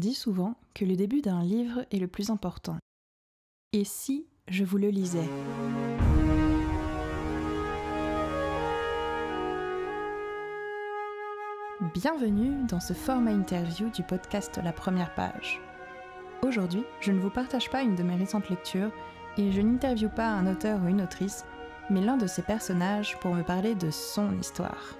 dit souvent que le début d'un livre est le plus important. Et si je vous le lisais? Bienvenue dans ce format interview du podcast La Première Page. Aujourd'hui, je ne vous partage pas une de mes récentes lectures et je n'interviewe pas un auteur ou une autrice, mais l'un de ses personnages pour me parler de son histoire.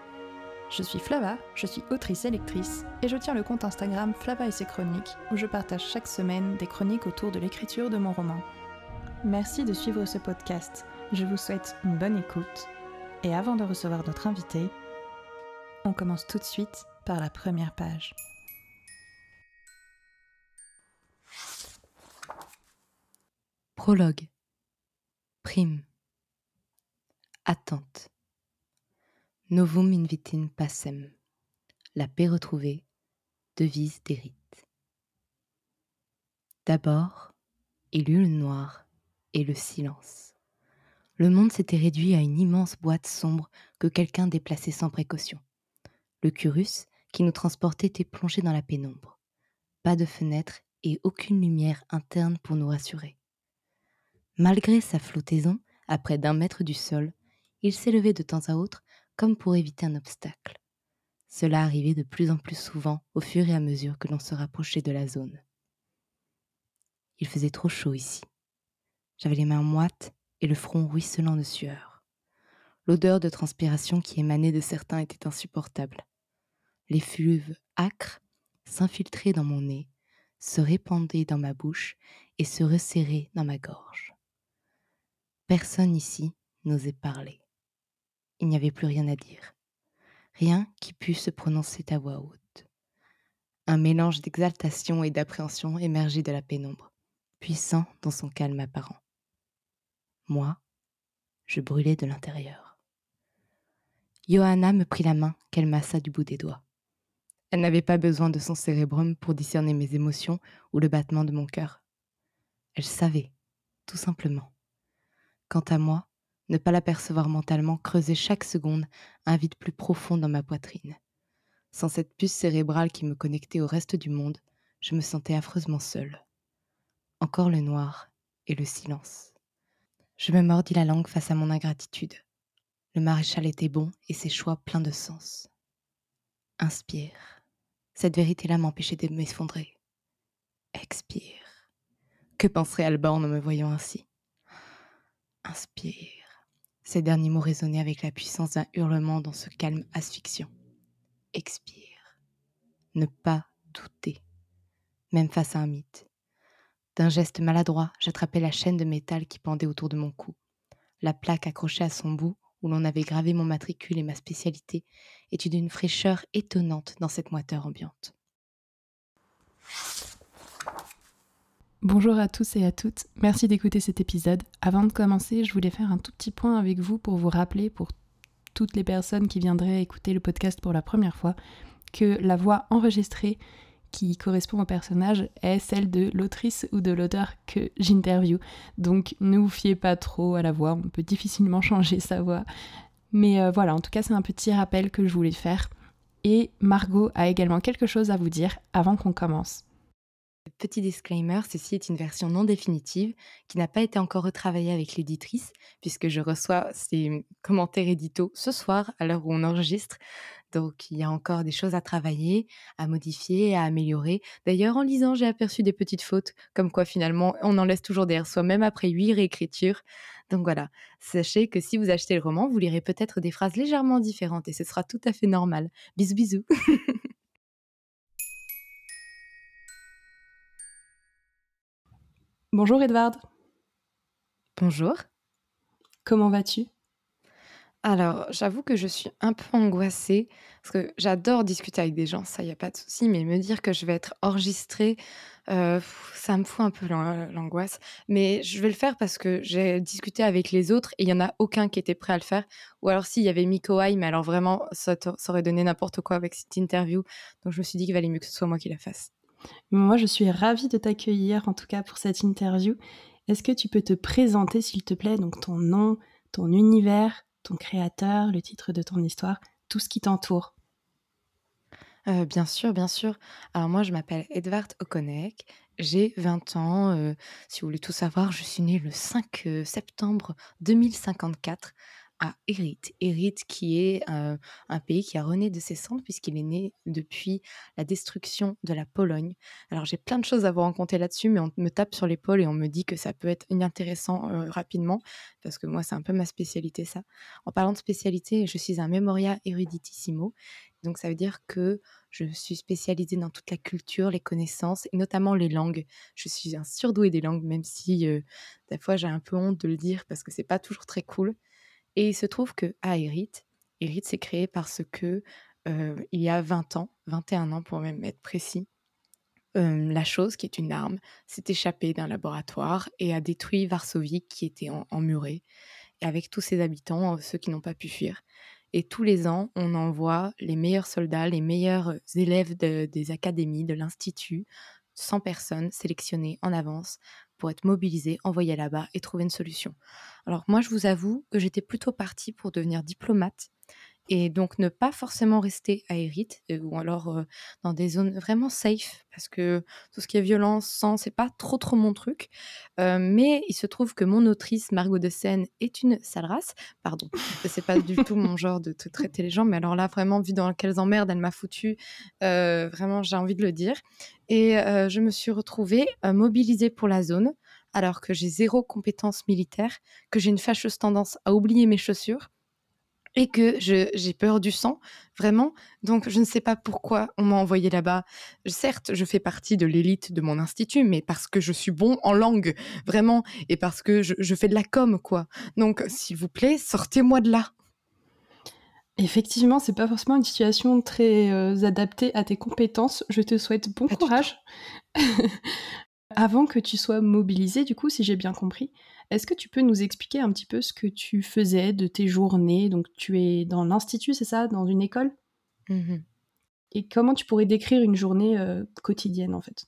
Je suis Flava, je suis autrice et lectrice, et je tiens le compte Instagram Flava et ses chroniques, où je partage chaque semaine des chroniques autour de l'écriture de mon roman. Merci de suivre ce podcast, je vous souhaite une bonne écoute, et avant de recevoir notre invité, on commence tout de suite par la première page. Prologue. Prime. Attente. Novum invitin passem. La paix retrouvée, devise des rites. D'abord, il eut le noir et le silence. Le monde s'était réduit à une immense boîte sombre que quelqu'un déplaçait sans précaution. Le curus qui nous transportait était plongé dans la pénombre. Pas de fenêtre et aucune lumière interne pour nous rassurer. Malgré sa flottaison, à près d'un mètre du sol, il s'élevait de temps à autre comme pour éviter un obstacle. Cela arrivait de plus en plus souvent au fur et à mesure que l'on se rapprochait de la zone. Il faisait trop chaud ici. J'avais les mains moites et le front ruisselant de sueur. L'odeur de transpiration qui émanait de certains était insupportable. Les fluves âcres s'infiltraient dans mon nez, se répandaient dans ma bouche et se resserraient dans ma gorge. Personne ici n'osait parler il n'y avait plus rien à dire. Rien qui pût se prononcer à voix haute. Un mélange d'exaltation et d'appréhension émergeait de la pénombre, puissant dans son calme apparent. Moi, je brûlais de l'intérieur. Johanna me prit la main qu'elle massa du bout des doigts. Elle n'avait pas besoin de son cérébrum pour discerner mes émotions ou le battement de mon cœur. Elle savait, tout simplement. Quant à moi, ne pas l'apercevoir mentalement creusait chaque seconde un vide plus profond dans ma poitrine. Sans cette puce cérébrale qui me connectait au reste du monde, je me sentais affreusement seule. Encore le noir et le silence. Je me mordis la langue face à mon ingratitude. Le maréchal était bon et ses choix pleins de sens. Inspire. Cette vérité-là m'empêchait de m'effondrer. Expire. Que penserait Alba en me voyant ainsi? Inspire. Ces derniers mots résonnaient avec la puissance d'un hurlement dans ce calme asphyxiant. Expire. Ne pas douter, même face à un mythe. D'un geste maladroit, j'attrapai la chaîne de métal qui pendait autour de mon cou. La plaque accrochée à son bout, où l'on avait gravé mon matricule et ma spécialité, était d'une fraîcheur étonnante dans cette moiteur ambiante. Bonjour à tous et à toutes, merci d'écouter cet épisode. Avant de commencer, je voulais faire un tout petit point avec vous pour vous rappeler, pour toutes les personnes qui viendraient écouter le podcast pour la première fois, que la voix enregistrée qui correspond au personnage est celle de l'autrice ou de l'auteur que j'interview. Donc ne vous fiez pas trop à la voix, on peut difficilement changer sa voix. Mais euh, voilà, en tout cas c'est un petit rappel que je voulais faire. Et Margot a également quelque chose à vous dire avant qu'on commence. Petit disclaimer, ceci est une version non définitive qui n'a pas été encore retravaillée avec l'éditrice, puisque je reçois ces commentaires édito ce soir, à l'heure où on enregistre. Donc il y a encore des choses à travailler, à modifier, à améliorer. D'ailleurs, en lisant, j'ai aperçu des petites fautes, comme quoi finalement, on en laisse toujours derrière soi, même après huit réécritures. Donc voilà, sachez que si vous achetez le roman, vous lirez peut-être des phrases légèrement différentes et ce sera tout à fait normal. Bisous bisous Bonjour Edward. Bonjour. Comment vas-tu? Alors, j'avoue que je suis un peu angoissée parce que j'adore discuter avec des gens, ça, il n'y a pas de souci, mais me dire que je vais être enregistrée, euh, ça me fout un peu l'angoisse. Mais je vais le faire parce que j'ai discuté avec les autres et il n'y en a aucun qui était prêt à le faire. Ou alors, s'il y avait Mikoai, mais alors vraiment, ça, ça aurait donné n'importe quoi avec cette interview. Donc, je me suis dit qu'il valait mieux que ce soit moi qui la fasse. Moi, je suis ravie de t'accueillir, en tout cas pour cette interview. Est-ce que tu peux te présenter, s'il te plaît, donc ton nom, ton univers, ton créateur, le titre de ton histoire, tout ce qui t'entoure Heu, bien sûr, bien sûr. Alors moi, je m'appelle Edvard Okonek, j'ai 20 ans, heu, si vous voulez tout savoir, je suis née le 5, heu, septembre 2054 à Erit. Erit qui est, un pays qui a rené de ses cendres puisqu'il est né depuis la destruction de la Pologne. Alors j'ai plein de choses à vous raconter là-dessus, mais on me tape sur l'épaule et on me dit que ça peut être inintéressant, rapidement parce que moi, c'est un peu ma spécialité ça. En parlant de spécialité, je suis un memoria eruditissimo, donc ça veut dire que je suis spécialisée dans toute la culture, les connaissances et notamment les langues. Je suis un surdoué des langues, même si euh, des fois j'ai un peu honte de le dire parce que c'est pas toujours très cool. Et il se trouve que à Erit s'est créé parce que euh, il y a 20 ans, 21 ans pour même être précis, euh, la chose, qui est une arme, s'est échappée d'un laboratoire et a détruit Varsovie qui était en, emmurée, et avec tous ses habitants, ceux qui n'ont pas pu fuir. Et tous les ans, on envoie les meilleurs soldats, les meilleurs élèves des académies, de l'institut, 100 personnes sélectionnées en avance pour être mobilisées, envoyées là-bas et trouver une solution. Alors moi, je vous avoue que j'étais plutôt partie pour devenir diplomate et donc ne pas forcément rester à Hérite euh, ou alors euh, dans des zones vraiment safe parce que tout ce qui est violence, sang, c'est pas trop trop mon truc. Euh, mais il se trouve que mon autrice Margot de Seine est une sale race. Pardon, c'est pas du tout mon genre de traiter les gens, mais alors là vraiment vu dans quelles emmerdes elle m'a foutu, vraiment j'ai envie de le dire. Et je me suis retrouvée mobilisée pour la zone alors que j'ai zéro compétence militaire, que j'ai une fâcheuse tendance à oublier mes chaussures et que j'ai peur du sang, vraiment. Donc, je ne sais pas pourquoi on m'a envoyé là-bas. Certes, je fais partie de l'élite de mon institut, mais parce que je suis bon en langue, vraiment, et parce que je, fais de la com, quoi. Donc, s'il vous plaît, sortez-moi de là. Effectivement, c'est pas forcément une situation très euh, adaptée à tes compétences. Je te souhaite bon courage. Avant que tu sois mobilisé, du coup, si j'ai bien compris, est-ce que tu peux nous expliquer un petit peu ce que tu faisais de tes journées? Donc, tu es dans l'institut, c'est ça? Dans une école? Mmh Et comment tu pourrais décrire une journée euh, quotidienne, en fait?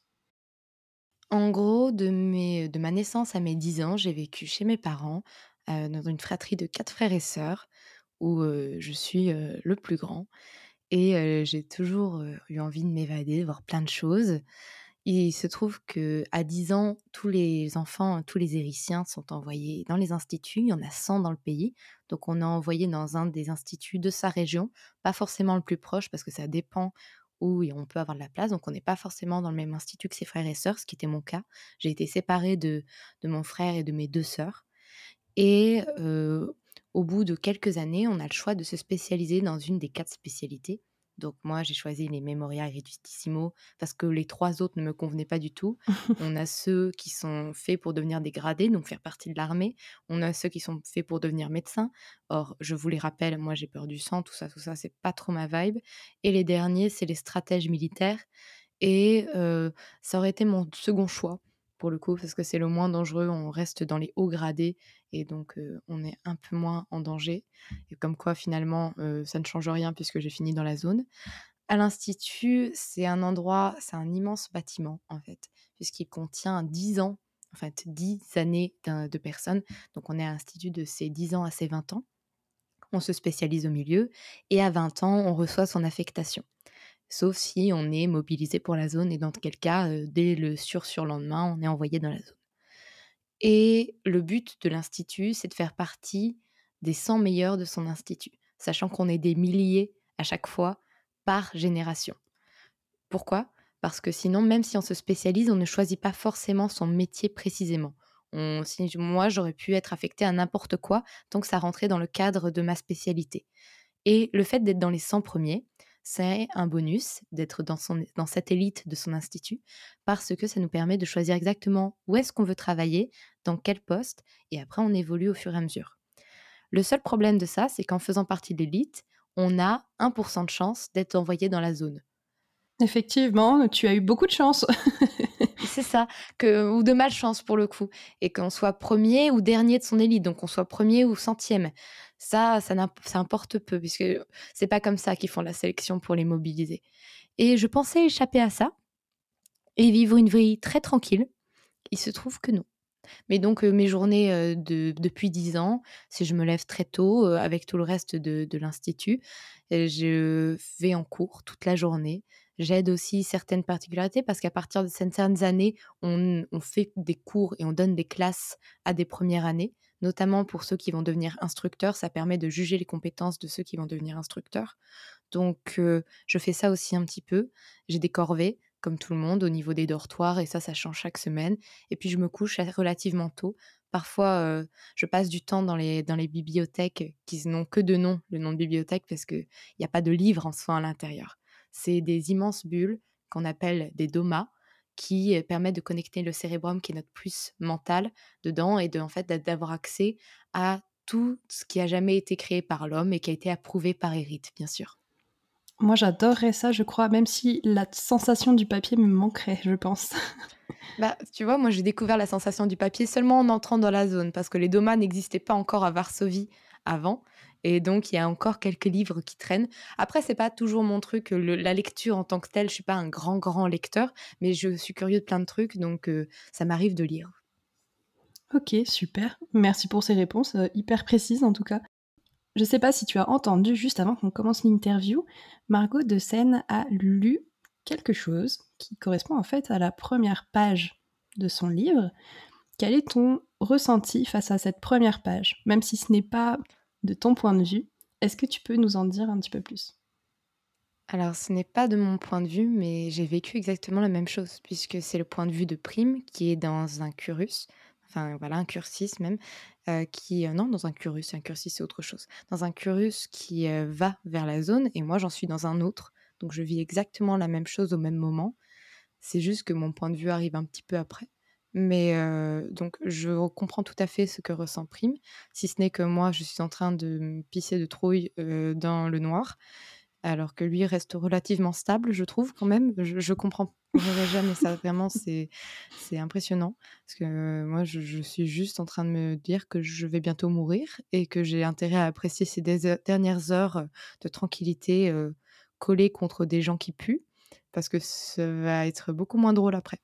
En gros, de, mes, de ma naissance à mes 10 ans, j'ai vécu chez mes parents, euh, dans une fratrie de quatre frères et sœurs, où euh, je suis le plus grand. Et j'ai toujours eu envie de m'évader, de voir plein de choses. Il se trouve que à 10 ans, tous les enfants, tous les héritiens sont envoyés dans les instituts. Il y en a 100 dans le pays. Donc, on a envoyé dans un des instituts de sa région, pas forcément le plus proche parce que ça dépend où on peut avoir de la place. Donc, on n'est pas forcément dans le même institut que ses frères et sœurs, ce qui était mon cas. J'ai été séparée de, de mon frère et de mes deux sœurs. Et au bout de quelques années, on a le choix de se spécialiser dans une des quatre spécialités. Donc moi, j'ai choisi les Memoria Ereditissimo parce que les trois autres ne me convenaient pas du tout. on a ceux qui sont faits pour devenir des gradés, donc faire partie de l'armée. On a ceux qui sont faits pour devenir médecin. Or, je vous les rappelle, moi j'ai peur du sang, tout ça, tout ça, c'est pas trop ma vibe. Et les derniers, c'est les stratèges militaires. Et ça aurait été mon second choix pour le coup, parce que c'est le moins dangereux. On reste dans les hauts gradés et donc on est un peu moins en danger. Et comme quoi, finalement, ça ne change rien puisque j'ai fini dans la zone. À l'Institut, c'est un endroit, c'est un immense bâtiment en fait, puisqu'il contient 10 ans, en fait 10 années de personnes. Donc on est à l'Institut de ses 10 ans à ses 20 ans. On se spécialise au milieu et à 20 ans, on reçoit son affectation sauf si on est mobilisé pour la zone et dans quel cas, dès le sur-surlendemain, on est envoyé dans la zone. Et le but de l'Institut, c'est de faire partie des 100 meilleurs de son institut, sachant qu'on est des milliers à chaque fois par génération. Pourquoi? Parce que sinon, même si on se spécialise, on ne choisit pas forcément son métier précisément. Moi, j'aurais pu être affectée à n'importe quoi tant que ça rentrait dans le cadre de ma spécialité. Et le fait d'être dans les 100 premiers, c'est un bonus d'être dans, dans cette élite de son institut parce que ça nous permet de choisir exactement où est-ce qu'on veut travailler, dans quel poste, et après on évolue au fur et à mesure. Le seul problème de ça, c'est qu'en faisant partie de l'élite, on a 1% de chance d'être envoyé dans la zone. Effectivement, tu as eu beaucoup de chance. c'est ça, que, ou de malchance pour le coup, et qu'on soit premier ou dernier de son élite, donc qu'on soit premier ou centième. Ça, ça, importe peu, puisque c'est pas comme ça qu'ils font la sélection pour les mobiliser. Et je pensais échapper à ça et vivre une vie très tranquille. Il se trouve que non. Mais donc, mes journées de, depuis 10 ans, si je me lève très tôt avec tout le reste de, de l'Institut, je vais en cours toute la journée. J'aide aussi certaines particularités parce qu'à partir de certaines années, on, on, fait des cours et on donne des classes à des premières années, notamment pour ceux qui vont devenir instructeurs. Ça permet de juger les compétences de ceux qui vont devenir instructeurs. Donc, je fais ça aussi un petit peu. J'ai des corvées comme tout le monde, au niveau des dortoirs, et ça, ça change chaque semaine. Et puis, je me couche relativement tôt. Parfois, euh, je passe du temps dans les, dans les bibliothèques qui n'ont que de nom, le nom de bibliothèque, parce qu'il n'y a pas de livre en soi à l'intérieur. C'est des immenses bulles qu'on appelle des domas, qui permettent de connecter le cérébrum, qui est notre puce mentale, dedans, et de, en fait, d'avoir accès à tout ce qui a jamais été créé par l'homme et qui a été approuvé par Hérite, bien sûr. Moi, j'adorerais ça, je crois, même si la sensation du papier me manquerait, je pense. Bah, tu vois, moi, j'ai découvert la sensation du papier seulement en entrant dans la zone, parce que les domas n'existaient pas encore à Varsovie avant. Et donc, il y a encore quelques livres qui traînent. Après, c'est pas toujours mon truc, la lecture en tant que telle. Je suis pas un grand, grand lecteur, mais je suis curieux de plein de trucs, donc euh, ça m'arrive de lire. Ok, super. Merci pour ces réponses, euh, hyper précises en tout cas. Je sais pas si tu as entendu juste avant qu'on commence l'interview, Margot de Seine a lu quelque chose qui correspond en fait à la première page de son livre. Quel est ton ressenti face à cette première page? Même si ce n'est pas de ton point de vue, est-ce que tu peux nous en dire un petit peu plus? Alors, ce n'est pas de mon point de vue, mais j'ai vécu exactement la même chose, puisque c'est le point de vue de Prime qui est dans un cursus, enfin voilà, un cursus même, qui, non, dans un cursus, un cursus c'est autre chose, dans un cursus qui va vers la zone, et moi j'en suis dans un autre, donc je vis exactement la même chose au même moment. C'est juste que mon point de vue arrive un petit peu après. Mais donc je comprends tout à fait ce que ressent Prime, si ce n'est que moi je suis en train de pisser de trouille dans le noir alors que lui reste relativement stable, je trouve quand même. Je, je comprends jamais ça. Vraiment, c'est impressionnant. Parce que moi, je, suis juste en train de me dire que je vais bientôt mourir et que j'ai intérêt à apprécier ces dernières heures de tranquillité collées contre des gens qui puent. Parce que ça va être beaucoup moins drôle après.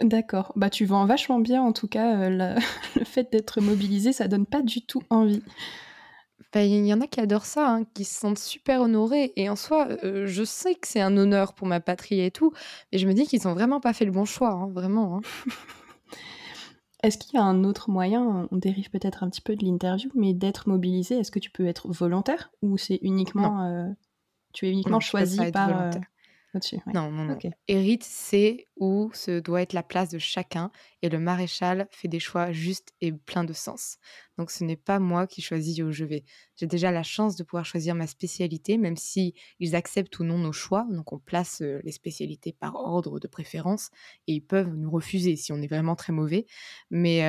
D'accord. Bah, tu vends vachement bien, en tout cas. Euh, le fait d'être mobilisé, ça donne pas du tout envie. Bah, il y en a qui adorent ça, hein, qui se sentent super honorés. Et en soi, euh, je sais que c'est un honneur pour ma patrie et tout, mais je me dis qu'ils ont vraiment pas fait le bon choix, hein, vraiment. Hein. Est-ce qu'il y a un autre moyen, on dérive peut-être un petit peu de l'interview, mais d'être mobilisé? Est-ce que tu peux être volontaire ou c'est uniquement, euh, tu es uniquement choisi par non, non, non. Hérite sait où se doit être la place de chacun et le maréchal fait des choix justes et pleins de sens. Donc ce n'est pas moi qui choisis où je vais. J'ai déjà la chance de pouvoir choisir ma spécialité, même si ils acceptent ou non nos choix. Donc on place les spécialités par ordre de préférence et ils peuvent nous refuser si on est vraiment très mauvais. Mais,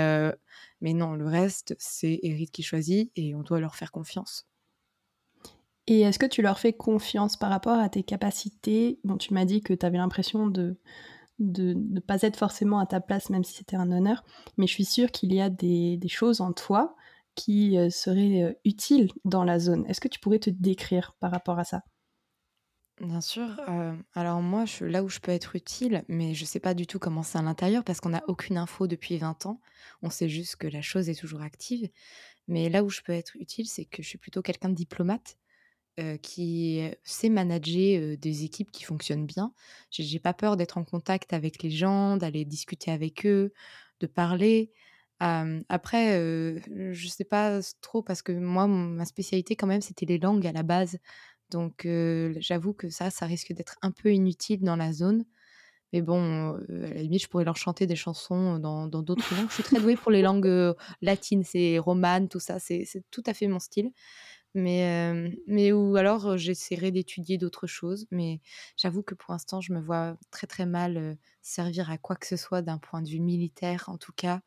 mais non, le reste, c'est Hérite qui choisit et on doit leur faire confiance. Et est-ce que tu leur fais confiance par rapport à tes capacités? Bon, tu m'as dit que tu avais l'impression de ne pas être forcément à ta place, même si c'était un honneur, mais je suis sûre qu'il y a des, choses en toi qui euh, seraient euh, utiles dans la zone. Est-ce que tu pourrais te décrire par rapport à ça? Bien sûr. Euh, alors moi, là où je peux être utile, mais je ne sais pas du tout comment c'est à l'intérieur parce qu'on n'a aucune info depuis 20 ans. On sait juste que la chose est toujours active. Mais là où je peux être utile, c'est que je suis plutôt quelqu'un de diplomate qui sait manager des équipes qui fonctionnent bien. J'ai pas peur d'être en contact avec les gens, d'aller discuter avec eux, de parler. après, je sais pas trop parce que moi, ma spécialité quand même, c'était les langues à la base. Donc, j'avoue que ça, ça risque d'être un peu inutile dans la zone. Mais bon, à la limite, je pourrais leur chanter des chansons dans d'autres langues. Je suis très douée pour les langues latines, c'est romane, tout ça, c'est tout à fait mon style. Mais, mais ou alors j'essaierai d'étudier d'autres choses. Mais j'avoue que pour l'instant, je me vois très très mal servir à quoi que ce soit d'un point de vue militaire, en tout cas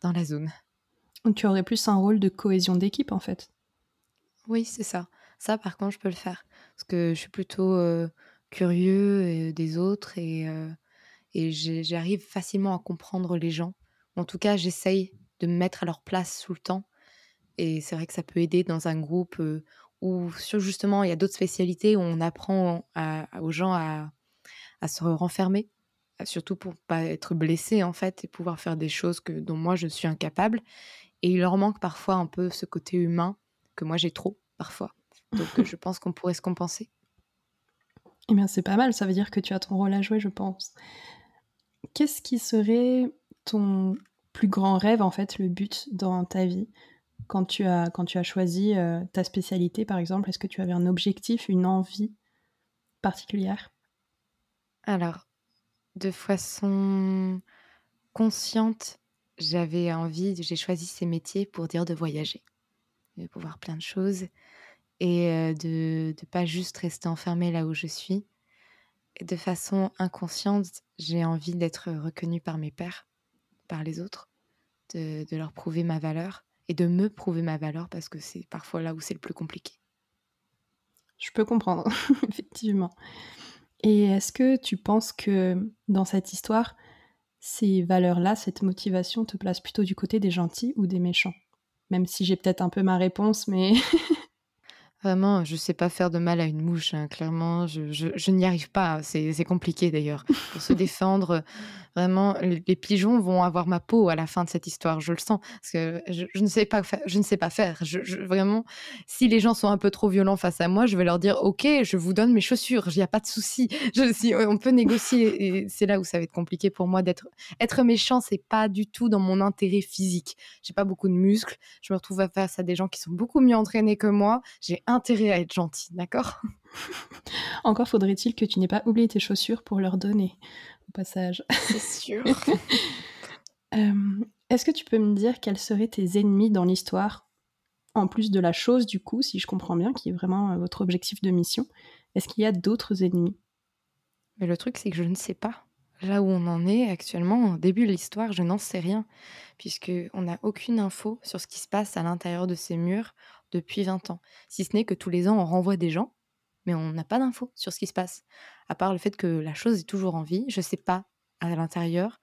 dans la zone. Donc tu aurais plus un rôle de cohésion d'équipe en fait. Oui, c'est ça. Ça, par contre, je peux le faire. Parce que je suis plutôt curieux des autres et, et j'arrive facilement à comprendre les gens. En tout cas, j'essaye de me mettre à leur place tout le temps et c'est vrai que ça peut aider dans un groupe où justement il y a d'autres spécialités où on apprend aux gens à, se renfermer surtout pour pas être blessé en fait et pouvoir faire des choses que, dont moi je suis incapable. Et il leur manque parfois un peu ce côté humain que moi j'ai trop parfois. Donc je pense qu'on pourrait se compenser. Eh bien c'est pas mal, ça veut dire que tu as ton rôle à jouer, je pense. Qu'est-ce qui serait ton plus grand rêve, en fait, le but dans ta vie? Quand tu as, quand tu as choisi euh, ta spécialité, par exemple Est-ce que tu avais un objectif, une envie particulière? Alors, de façon consciente, j'avais envie, j'ai choisi ces métiers pour dire de voyager, de pouvoir plein de choses et euh, de ne pas juste rester enfermée là où je suis. de façon inconsciente, j'ai envie d'être reconnue par mes pères, par les autres, de, de leur prouver ma valeur et de me prouver ma valeur parce que c'est parfois là où c'est le plus compliqué. Je peux comprendre, effectivement. Et est-ce que tu penses que dans cette histoire, ces valeurs-là, cette motivation te place plutôt du côté des gentils ou des méchants? Même si j'ai peut-être un peu ma réponse, mais Vraiment, je sais pas faire de mal à une mouche, hein, clairement, je, je, je n'y arrive pas. C'est c'est compliqué d'ailleurs. Pour se défendre, vraiment, les, pigeons vont avoir ma peau à la fin de cette histoire, je le sens. Parce que je, je ne sais pas faire. Je ne sais pas faire. Je, vraiment, si les gens sont un peu trop violents face à moi, je vais leur dire Ok, je vous donne mes chaussures, il n'y a pas de souci. Si, on peut négocier. Et c'est là où ça va être compliqué pour moi d'être. Être méchant, c'est pas du tout dans mon intérêt physique. J'ai pas beaucoup de muscles. Je me retrouve face à des gens qui sont beaucoup mieux entraînés que moi. J'ai intérêt à être gentil, d'accord? Encore faudrait-il que tu n'aies pas oublié tes chaussures pour leur donner, au passage. C'est sûr. Euh, Est-ce que tu peux me dire quels seraient tes ennemis dans l'histoire? En plus de la chose, du coup, si je comprends bien, qui est vraiment euh, votre objectif de mission, est-ce qu'il y a d'autres ennemis? Mais le truc, c'est que je ne sais pas. Là où on en est actuellement, au début de l'histoire, je n'en sais rien, puisque on n'a aucune info sur ce qui se passe à l'intérieur de ces murs depuis 20 ans. Si ce n'est que tous les ans, on renvoie des gens, mais on n'a pas d'infos sur ce qui se passe. À part le fait que la chose est toujours en vie, je ne sais pas à l'intérieur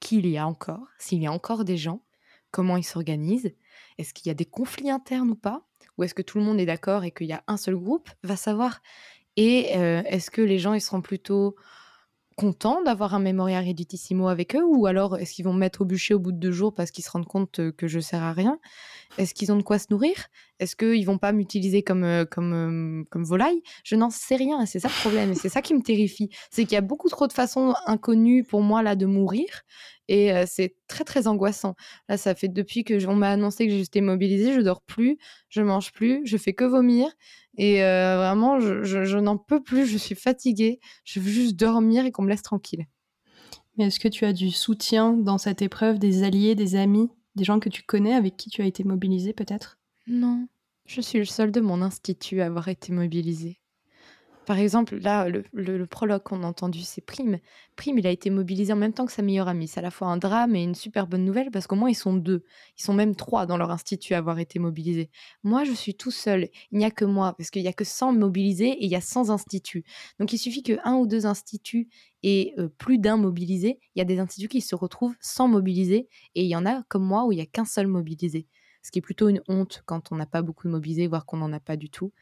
qui il y a encore, s'il y a encore des gens, comment ils s'organisent, est-ce qu'il y a des conflits internes ou pas, ou est-ce que tout le monde est d'accord et qu'il y a un seul groupe, va savoir. Et euh, est-ce que les gens ils seront plutôt contents d'avoir un Memoria Redutissimo avec eux ou alors est-ce qu'ils vont me mettre au bûcher au bout de deux jours parce qu'ils se rendent compte euh, que je sers à rien? Est-ce qu'ils ont de quoi se nourrir? Est-ce qu'ils vont pas m'utiliser comme, euh, comme, euh, comme volaille? Je n'en sais rien et c'est ça le problème et c'est ça qui me terrifie. C'est qu'il y a beaucoup trop de façons inconnues pour moi là de mourir et euh, c'est très très angoissant. Là ça fait depuis que on m'a annoncé que j'étais mobilisée, je dors plus, je mange plus, je fais que vomir et euh, vraiment je, je- je n'en peux plus, je suis fatiguée, je veux juste dormir et qu'on me laisse tranquille. Mais est-ce que tu as du soutien dans cette épreuve, des alliés, des amis, des gens que tu connais avec qui tu as été mobilisé peut-être? Non, je suis le seul de mon institut à avoir été mobilisé. Par exemple, là, le, prologue qu'on a entendu, c'est Prime. Prime, il a été mobilisé en même temps que sa meilleure amie. C'est à la fois un drame et une super bonne nouvelle parce qu'au moins ils sont deux. Ils sont même trois dans leur institut à avoir été mobilisés. Moi, je suis tout seul. Il n'y a que moi parce qu'il n'y a que 100 mobilisés et il y a 100 instituts. Donc il suffit que un ou deux instituts aient euh, plus d'un mobilisé. Il y a des instituts qui se retrouvent sans mobiliser et il y en a comme moi où il n'y a qu'un seul mobilisé ce qui est plutôt une honte quand on n'a pas beaucoup de mobilisés, voire qu'on n'en a pas du tout.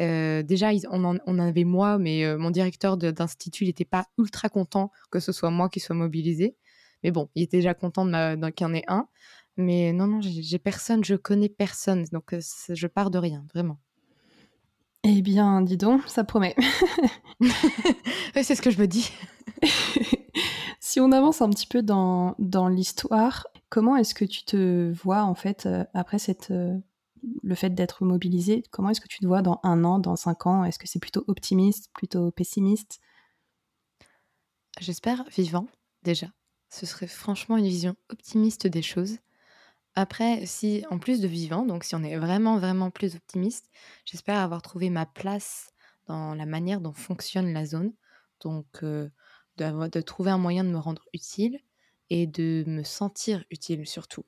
Euh, déjà, ils- on, en, on avait moi, mais euh, mon directeur d'institut, il n'était pas ultra content que ce soit moi qui soit mobilisé. Mais bon, il était déjà content qu'il y en ait un. Mais non, non, j'ai personne, je connais personne. Donc, euh, je pars de rien, vraiment. Eh bien, dis donc, ça promet. C'est ce que je me dis. si on avance un petit peu dans, dans l'histoire, comment est-ce que tu te vois en fait après cette, le fait d'être mobilisé Comment est-ce que tu te vois dans un an, dans cinq ans? Est-ce que c'est plutôt optimiste, plutôt pessimiste? J'espère vivant, déjà. Ce serait franchement une vision optimiste des choses. Après, si en plus de vivant, donc si on est vraiment, vraiment plus optimiste, j'espère avoir trouvé ma place dans la manière dont fonctionne la zone. Donc, euh, de, trouver un moyen de me rendre utile et de me sentir utile surtout.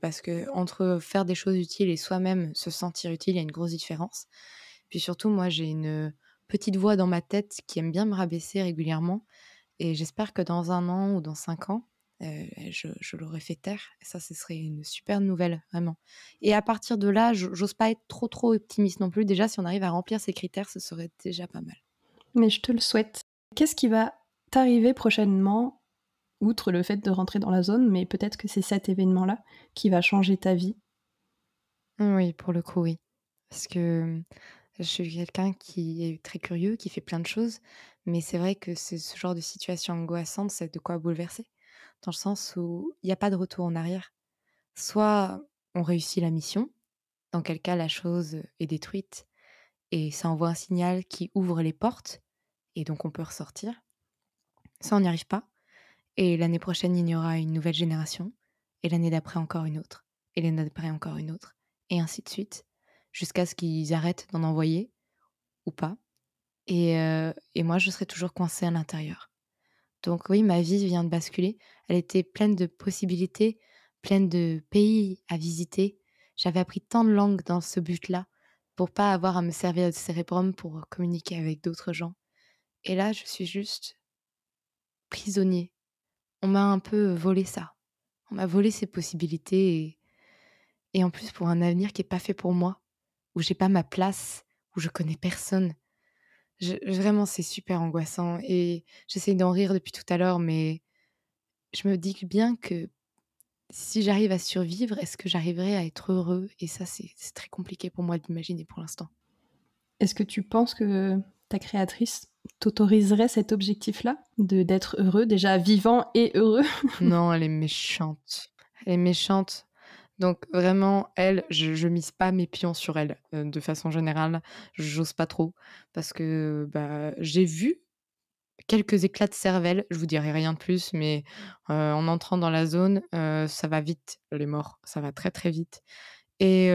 Parce que entre faire des choses utiles et soi-même se sentir utile, il y a une grosse différence. Puis surtout, moi, j'ai une petite voix dans ma tête qui aime bien me rabaisser régulièrement. Et j'espère que dans un an ou dans cinq ans, je, je l'aurai fait taire. Et ça, ce serait une super nouvelle, vraiment. Et à partir de là, j'ose pas être trop, trop optimiste non plus. Déjà, si on arrive à remplir ces critères, ce serait déjà pas mal. Mais je te le souhaite. Qu'est-ce qui va t'arriver prochainement, outre le fait de rentrer dans la zone, mais peut-être que c'est cet événement-là qui va changer ta vie Oui, pour le coup, oui. Parce que je suis quelqu'un qui est très curieux, qui fait plein de choses, mais c'est vrai que c'est ce genre de situation angoissante, c'est de quoi bouleverser. Dans le sens où il n'y a pas de retour en arrière. Soit on réussit la mission, dans quel cas la chose est détruite et ça envoie un signal qui ouvre les portes et donc on peut ressortir. Ça, on n'y arrive pas. Et l'année prochaine, il y aura une nouvelle génération et l'année d'après encore une autre et l'année d'après encore une autre et ainsi de suite jusqu'à ce qu'ils arrêtent d'en envoyer ou pas. Et, euh, et moi, je serai toujours coincée à l'intérieur. Donc oui, ma vie vient de basculer. Elle était pleine de possibilités, pleine de pays à visiter. J'avais appris tant de langues dans ce but-là pour pas avoir à me servir de cérébrum pour communiquer avec d'autres gens. Et là, je suis juste prisonnier. On m'a un peu volé ça. On m'a volé ces possibilités et, en plus pour un avenir qui est pas fait pour moi, où j'ai pas ma place, où je connais personne. vraiment, c'est super angoissant et j'essaye d'en rire depuis tout à l'heure, mais je me dis bien que si j'arrive à survivre, est-ce que j'arriverai à être heureux? Et ça, c'est très compliqué pour moi d'imaginer pour l'instant. Est-ce que tu penses que ta créatrice t'autoriserait cet objectif-là de d'être heureux, déjà vivant et heureux? Non, elle est méchante. Elle est méchante. Donc vraiment, elle, je, je mise pas mes pions sur elle. Euh, de façon générale, j'ose pas trop parce que bah, j'ai vu quelques éclats de cervelle, je vous dirai rien de plus, mais en entrant dans la zone, ça va vite, les morts, ça va très très vite. Et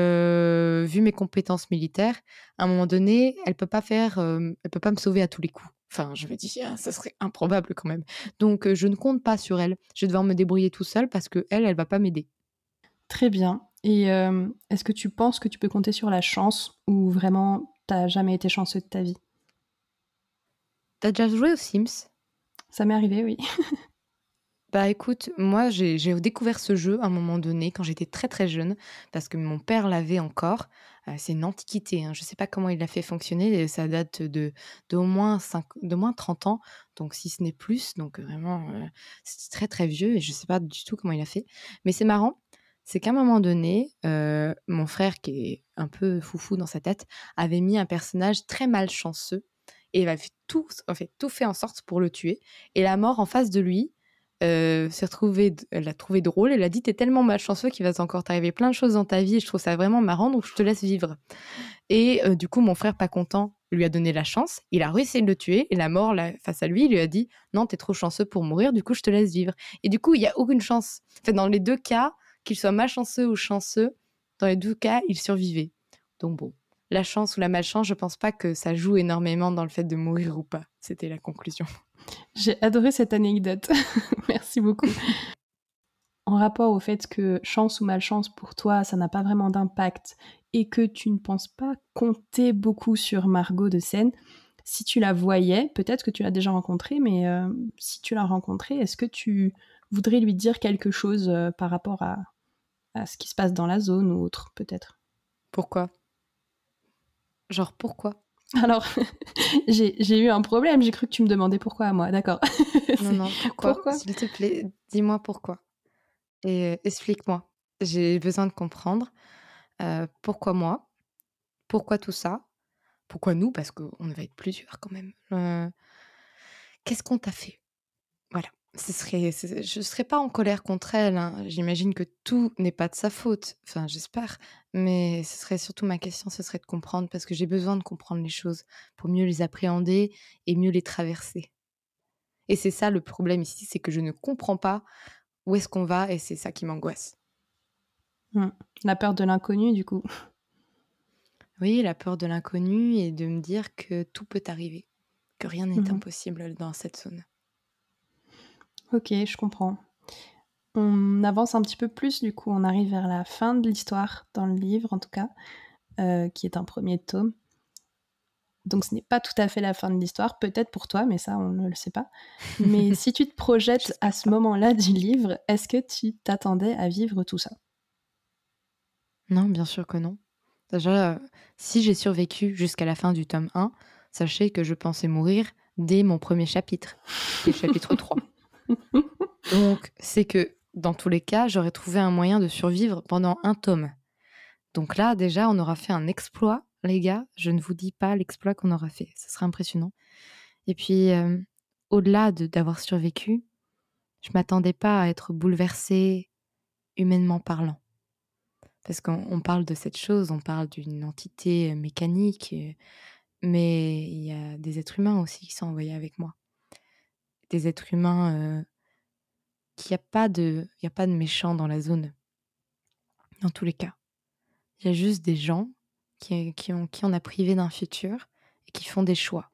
vu mes compétences militaires, à un moment donné, elle peut pas faire, elle peut pas me sauver à tous les coups. Enfin, je me dis, «Ah, ça serait improbable quand même. Donc, je ne compte pas sur elle. Je vais devoir me débrouiller tout seul parce que elle, elle va pas m'aider. Très bien. Et est-ce que tu penses que tu peux compter sur la chance ou vraiment t'as jamais été chanceux de ta vie? T'as déjà joué aux Sims? Ça m'est arrivé, oui. Bah écoute, moi j'ai découvert ce jeu à un moment donné quand j'étais très très jeune parce que mon père l'avait encore. Euh, c'est une antiquité, hein. je ne sais pas comment il l'a fait fonctionner, ça date de, de, au moins 5, de moins 30 ans, donc si ce n'est plus, donc vraiment euh, c'est très très vieux et je ne sais pas du tout comment il a fait. Mais c'est marrant, c'est qu'à un moment donné, euh, mon frère qui est un peu foufou dans sa tête avait mis un personnage très malchanceux et il a tout, fait, tout fait en sorte pour le tuer. Et la mort en face de lui, euh, s'est retrouvée, elle l'a trouvé drôle. Elle a dit T'es tellement malchanceux qu'il va encore t'arriver plein de choses dans ta vie et je trouve ça vraiment marrant, donc je te laisse vivre. Et euh, du coup, mon frère, pas content, lui a donné la chance. Il a réussi de le tuer et la mort, face à lui, lui a dit Non, t'es trop chanceux pour mourir, du coup, je te laisse vivre. Et du coup, il n'y a aucune chance. En fait, dans les deux cas, qu'il soit malchanceux ou chanceux, dans les deux cas, il survivait. Donc bon, la chance ou la malchance, je pense pas que ça joue énormément dans le fait de mourir ou pas. C'était la conclusion. J'ai adoré cette anecdote. Merci beaucoup. en rapport au fait que chance ou malchance pour toi, ça n'a pas vraiment d'impact et que tu ne penses pas compter beaucoup sur Margot de Seine, si tu la voyais, peut-être que tu l'as déjà rencontrée, mais euh, si tu l'as rencontrée, est-ce que tu voudrais lui dire quelque chose euh, par rapport à, à ce qui se passe dans la zone ou autre, peut-être? Pourquoi? Genre pourquoi? Alors, j'ai eu un problème, j'ai cru que tu me demandais pourquoi à moi, d'accord. non, non, pourquoi, S'il te plaît, dis-moi pourquoi. Et euh, explique-moi. J'ai besoin de comprendre euh, pourquoi moi, pourquoi tout ça, pourquoi nous, parce qu'on va être plusieurs quand même. Euh, qu'est-ce qu'on t'a fait? Voilà ce serait, je ne serais pas en colère contre elle. Hein. J'imagine que tout n'est pas de sa faute. Enfin, j'espère. Mais ce serait surtout ma question, ce serait de comprendre, parce que j'ai besoin de comprendre les choses pour mieux les appréhender et mieux les traverser. Et c'est ça le problème ici, c'est que je ne comprends pas où est-ce qu'on va et c'est ça qui m'angoisse. Mmh. La peur de l'inconnu, du coup. Oui, la peur de l'inconnu et de me dire que tout peut arriver, que rien n'est mmh impossible dans cette zone. Ok, je comprends. On avance un petit peu plus, du coup, on arrive vers la fin de l'histoire, dans le livre en tout cas, euh, qui est un premier tome. Donc ce n'est pas tout à fait la fin de l'histoire, peut-être pour toi, mais ça, on ne le sait pas. Mais si tu te projettes à ce moment-là du livre, est-ce que tu t'attendais à vivre tout ça? Non, bien sûr que non. Déjà, si j'ai survécu jusqu'à la fin du tome 1, sachez que je pensais mourir dès mon premier chapitre, le chapitre 3. Donc, c'est que dans tous les cas, j'aurais trouvé un moyen de survivre pendant un tome. Donc là, déjà, on aura fait un exploit, les gars. Je ne vous dis pas l'exploit qu'on aura fait. Ce sera impressionnant. Et puis, euh, au-delà d'avoir survécu, je m'attendais pas à être bouleversée humainement parlant. Parce qu'on parle de cette chose, on parle d'une entité euh, mécanique, euh, mais il y a des êtres humains aussi qui sont envoyés avec moi. Des êtres humains qu'il n'y a pas de, il a pas de méchants dans la zone. Dans tous les cas, il y a juste des gens qui, qui, ont, qui on a privé d'un futur et qui font des choix.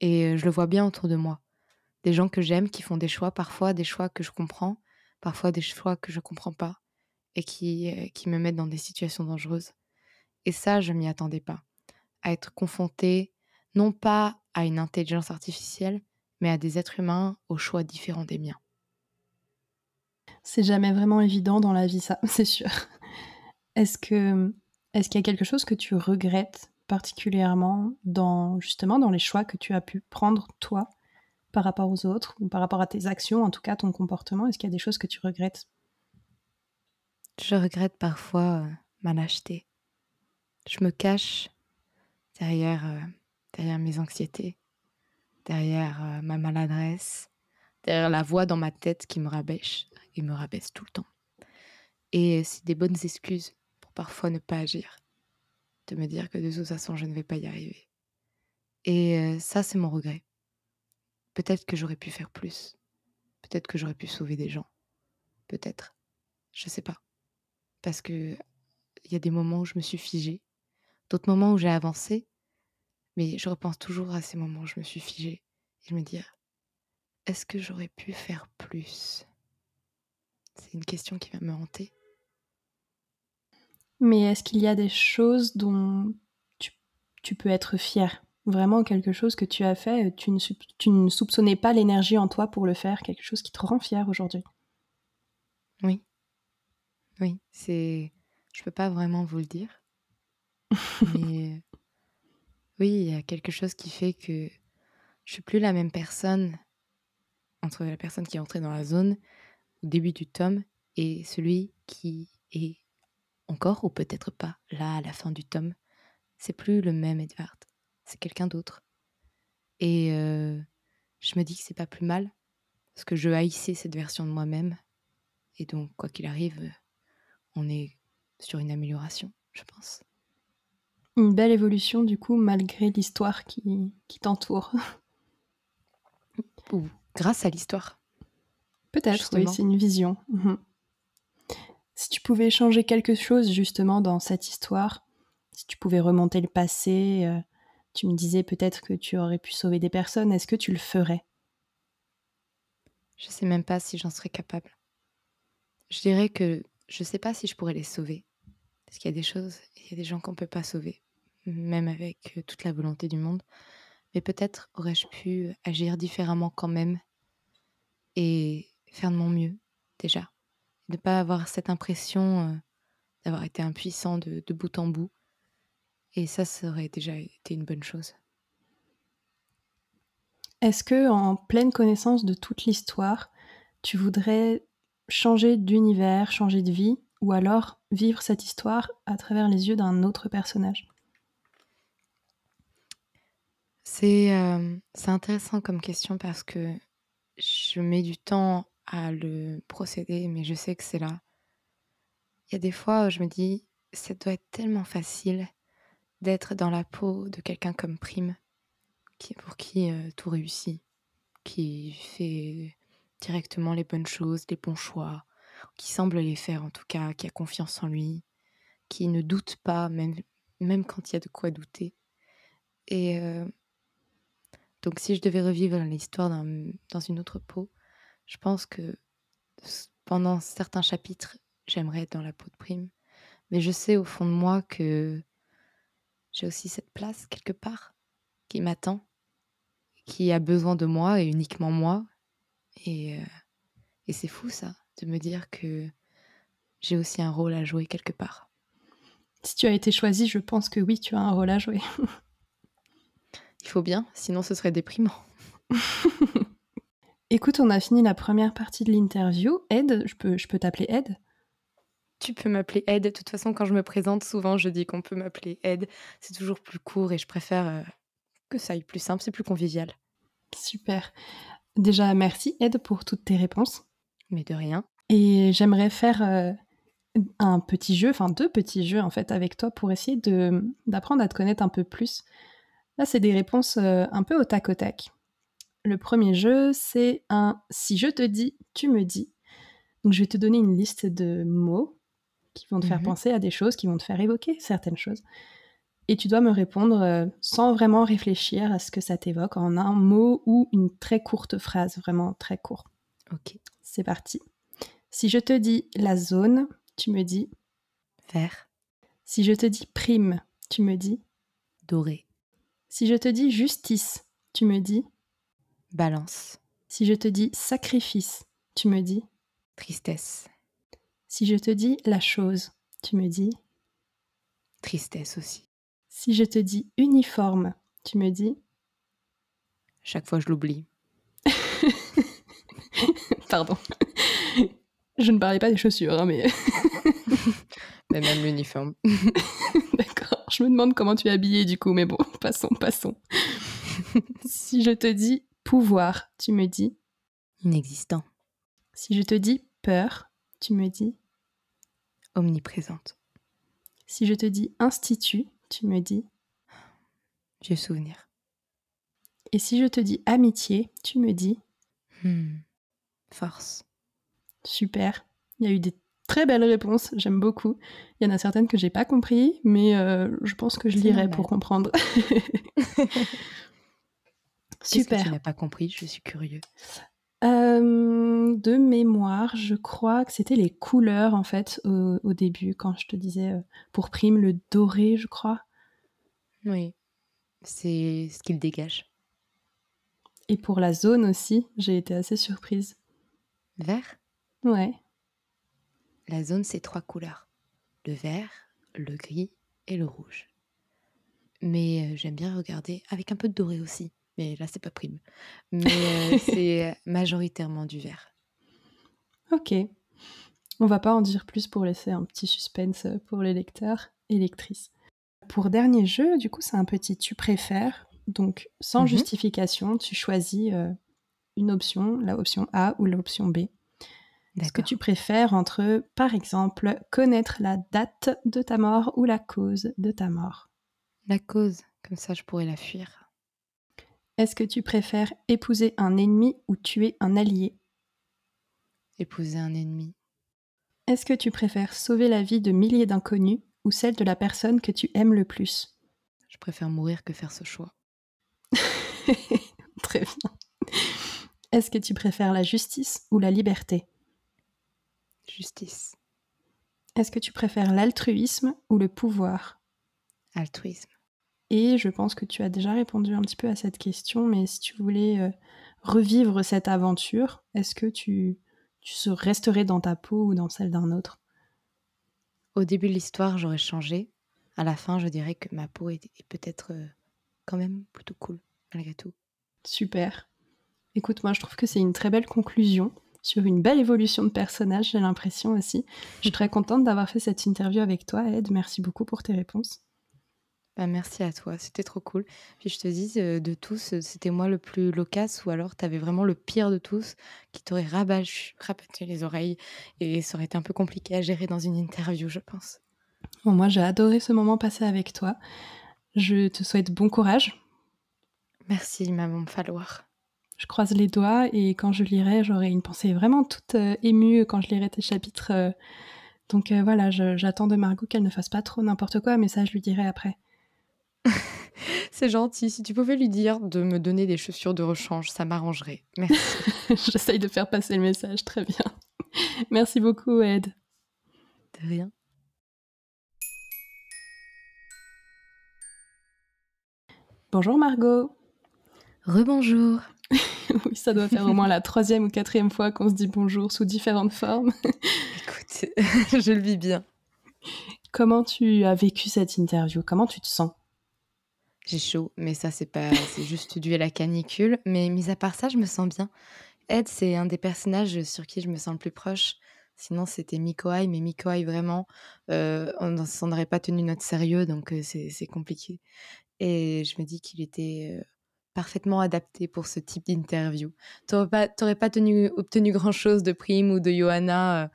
Et je le vois bien autour de moi. Des gens que j'aime qui font des choix, parfois des choix que je comprends, parfois des choix que je comprends pas et qui, euh, qui me mettent dans des situations dangereuses. Et ça, je m'y attendais pas. À être confrontée, non pas à une intelligence artificielle, mais à des êtres humains aux choix différents des miens. C'est jamais vraiment évident dans la vie, ça, c'est sûr. Est-ce que est-ce qu'il y a quelque chose que tu regrettes particulièrement dans justement dans les choix que tu as pu prendre toi par rapport aux autres ou par rapport à tes actions, en tout cas ton comportement? Est-ce qu'il y a des choses que tu regrettes? Je regrette parfois euh, ma lâcheté. Je me cache derrière, euh, derrière mes anxiétés, derrière euh, ma maladresse, derrière la voix dans ma tête qui me rabèche et me rabaisse tout le temps. Et c'est des bonnes excuses pour parfois ne pas agir, de me dire que de toute façon je ne vais pas y arriver. Et ça, c'est mon regret. Peut-être que j'aurais pu faire plus. Peut-être que j'aurais pu sauver des gens. Peut-être. Je sais pas parce que il y a des moments où je me suis figée, d'autres moments où j'ai avancé, mais je repense toujours à ces moments où je me suis figée et me dire est-ce que j'aurais pu faire plus? C'est une question qui va me hanter. Mais est-ce qu'il y a des choses dont tu, peux être fier Vraiment quelque chose que tu as fait, tu ne, tu ne soupçonnais pas l'énergie en toi pour le faire, quelque chose qui te rend fier aujourd'hui? Oui. Oui, c'est. Je peux pas vraiment vous le dire. mais oui, il y a quelque chose qui fait que je suis plus la même personne entre la personne qui est entrée dans la zone au début du tome et celui qui est encore ou peut-être pas là à la fin du tome. C'est plus le même Edward, c'est quelqu'un d'autre. Et euh, je me dis que c'est pas plus mal parce que je haïssais cette version de moi-même et donc quoi qu'il arrive, on est sur une amélioration, je pense. Une belle évolution, du coup, malgré l'histoire qui, t'entoure. Ou grâce à l'histoire. Peut-être, oui, c'est une vision. Mhm. Si tu pouvais changer quelque chose, justement, dans cette histoire, si tu pouvais remonter le passé, euh, tu me disais peut-être que tu aurais pu sauver des personnes, est-ce que tu le ferais? Je sais même pas si j'en serais capable. Je dirais que je ne sais pas si je pourrais les sauver. Parce qu'il y a des choses, il y a des gens qu'on ne peut pas sauver, même avec euh, toute la volonté du monde. Mais peut-être aurais-je pu agir différemment quand même et faire de mon mieux, déjà. Ne pas avoir cette impression euh, d'avoir été impuissant de, de bout en bout. Et ça, ça aurait déjà été une bonne chose. Est-ce que, en pleine connaissance de toute l'histoire, tu voudrais changer d'univers, changer de vie, ou alors vivre cette histoire à travers les yeux d'un autre personnage C'est euh, intéressant comme question parce que je mets du temps à le procéder, mais je sais que c'est là. Il y a des fois où je me dis, ça doit être tellement facile d'être dans la peau de quelqu'un comme Prime, qui, pour qui euh, tout réussit, qui fait directement les bonnes choses, les bons choix, qui semble les faire en tout cas, qui a confiance en lui, qui ne doute pas, même, même quand il y a de quoi douter. Et euh, donc si je devais revivre l'histoire dans une autre peau, je pense que pendant certains chapitres, j'aimerais être dans la peau de prime. Mais je sais au fond de moi que j'ai aussi cette place quelque part qui m'attend, qui a besoin de moi et uniquement moi, et, euh, et c'est fou ça, de me dire que j'ai aussi un rôle à jouer quelque part. Si tu as été choisi, je pense que oui, tu as un rôle à jouer. Il faut bien, sinon ce serait déprimant. Écoute, on a fini la première partie de l'interview. Ed, je peux, je peux t'appeler Ed? Tu peux m'appeler Ed. De toute façon, quand je me présente, souvent je dis qu'on peut m'appeler Ed. C'est toujours plus court et je préfère euh, que ça aille plus simple, c'est plus convivial. Super. Déjà, merci Ed pour toutes tes réponses. Mais de rien. Et j'aimerais faire euh, un petit jeu, enfin deux petits jeux en fait avec toi pour essayer de d'apprendre à te connaître un peu plus. Là, c'est des réponses euh, un peu au tac au tac. Le premier jeu, c'est un si je te dis, tu me dis. Donc, je vais te donner une liste de mots qui vont te faire Mhm. penser à des choses, qui vont te faire évoquer certaines choses. Et tu dois me répondre euh, sans vraiment réfléchir à ce que ça t'évoque en un mot ou une très courte phrase, vraiment très court. Ok. C'est parti. Si je te dis la zone, tu me dis. Vert, Si je te dis prime, tu me dis. doré, Si je te dis justice, tu me dis. balance, Si je te dis sacrifice, tu me dis. tristesse, Si je te dis la chose, tu me dis. tristesse aussi. Si je te dis uniforme, tu me dis. Chaque fois, je l'oublie. Pardon. Je ne parlais pas des chaussures, hein, mais Mais même l'uniforme. d'accord. Je me demande comment tu es habillée du coup, mais bon, passons, passons. si je te dis pouvoir, tu me dis. Inexistant, Si je te dis peur, tu me dis. omniprésente, Si je te dis institut, tu me dis. vieux souvenir. Et si je te dis amitié, tu me dis. Hmm. Force, Super. Il y a eu des très belles réponses, j'aime beaucoup. Il y en a certaines que j'ai pas compris, mais euh, je pense que je lirai normal. pour comprendre. Qu'est-ce que Super. tu n'as pas compris, je suis curieux. Euh, de mémoire, je crois que c'était les couleurs en fait au, au début quand je te disais euh, pour prime le doré, je crois. Oui, c'est ce qu'il dégage. Et pour la zone aussi, j'ai été assez surprise. Vert, Ouais. la zone, c'est trois couleurs. Le vert, le gris et le rouge. Mais euh, j'aime bien regarder avec un peu de doré aussi. Mais là, c'est pas prime. Mais euh, c'est majoritairement du vert. Ok. On va pas en dire plus pour laisser un petit suspense pour les lecteurs et lectrices. Pour dernier jeu, du coup, c'est un petit tu préfères. Donc, sans Mhm. justification, tu choisis euh, une option, la option A ou l'option B. Est-ce que tu préfères entre, par exemple, connaître la date de ta mort ou la cause de ta mort? La cause, comme ça, je pourrais la fuir. Est-ce que tu préfères épouser un ennemi ou tuer un allié? Épouser un ennemi. Est-ce que tu préfères sauver la vie de milliers d'inconnus ou celle de la personne que tu aimes le plus? Je préfère mourir que faire ce choix. Très bien. Est-ce que tu préfères la justice ou la liberté? Justice, Est-ce que tu préfères l'altruisme ou le pouvoir? Altruisme. Et je pense que tu as déjà répondu un petit peu à cette question, mais si tu voulais euh, revivre cette aventure, est-ce que tu, tu se resterais dans ta peau ou dans celle d'un autre? Au début de l'histoire, j'aurais changé. À la fin, je dirais que ma peau est, est peut-être euh, quand même plutôt cool, malgré tout. Super. Écoute, moi je trouve que c'est une très belle conclusion sur une belle évolution de personnage, j'ai l'impression aussi. Je suis très contente d'avoir fait cette interview avec toi, Ed. Merci beaucoup pour tes réponses. Bah, merci à toi, c'était trop cool. Puis je te dis, euh, de tous, euh, c'était moi le plus loquace ou alors t'avais vraiment le pire de tous qui t'aurait rabattu, rabattu les oreilles et ça aurait été un peu compliqué à gérer dans une interview, je pense. Bon, moi j'ai adoré ce moment passé avec toi. Je te souhaite bon courage. Merci, me falloir. Je croise les doigts et quand je lirai, j'aurai une pensée vraiment toute euh, émue quand je lirai tes chapitres. euh. Donc euh, voilà, j'attends de Margot qu'elle ne fasse pas trop n'importe quoi, mais ça je lui dirai après. C'est gentil, si tu pouvais lui dire de me donner des chaussures de rechange, ça m'arrangerait. Merci. J'essaye de faire passer le message, très bien. Merci beaucoup, Ed. De rien. Bonjour Margot. Rebonjour. Oui, ça doit faire au moins la troisième ou quatrième fois qu'on se dit bonjour sous différentes formes. Écoute, je le vis bien. Comment tu as vécu cette interview? Comment tu te sens? J'ai chaud, mais ça, c'est pas, c'est juste dû à la canicule. Mais mis à part ça, je me sens bien. Ed, c'est un des personnages sur qui je me sens le plus proche. Sinon, c'était Mikoai, mais Mikoai, vraiment, euh, on s'en aurait pas tenu notre sérieux, donc euh, c'est compliqué. Et je me dis qu'il était euh, parfaitement adapté pour ce type d'interview. Tu n'aurais pas, pas tenu, obtenu grand-chose de Prime ou de Johanna,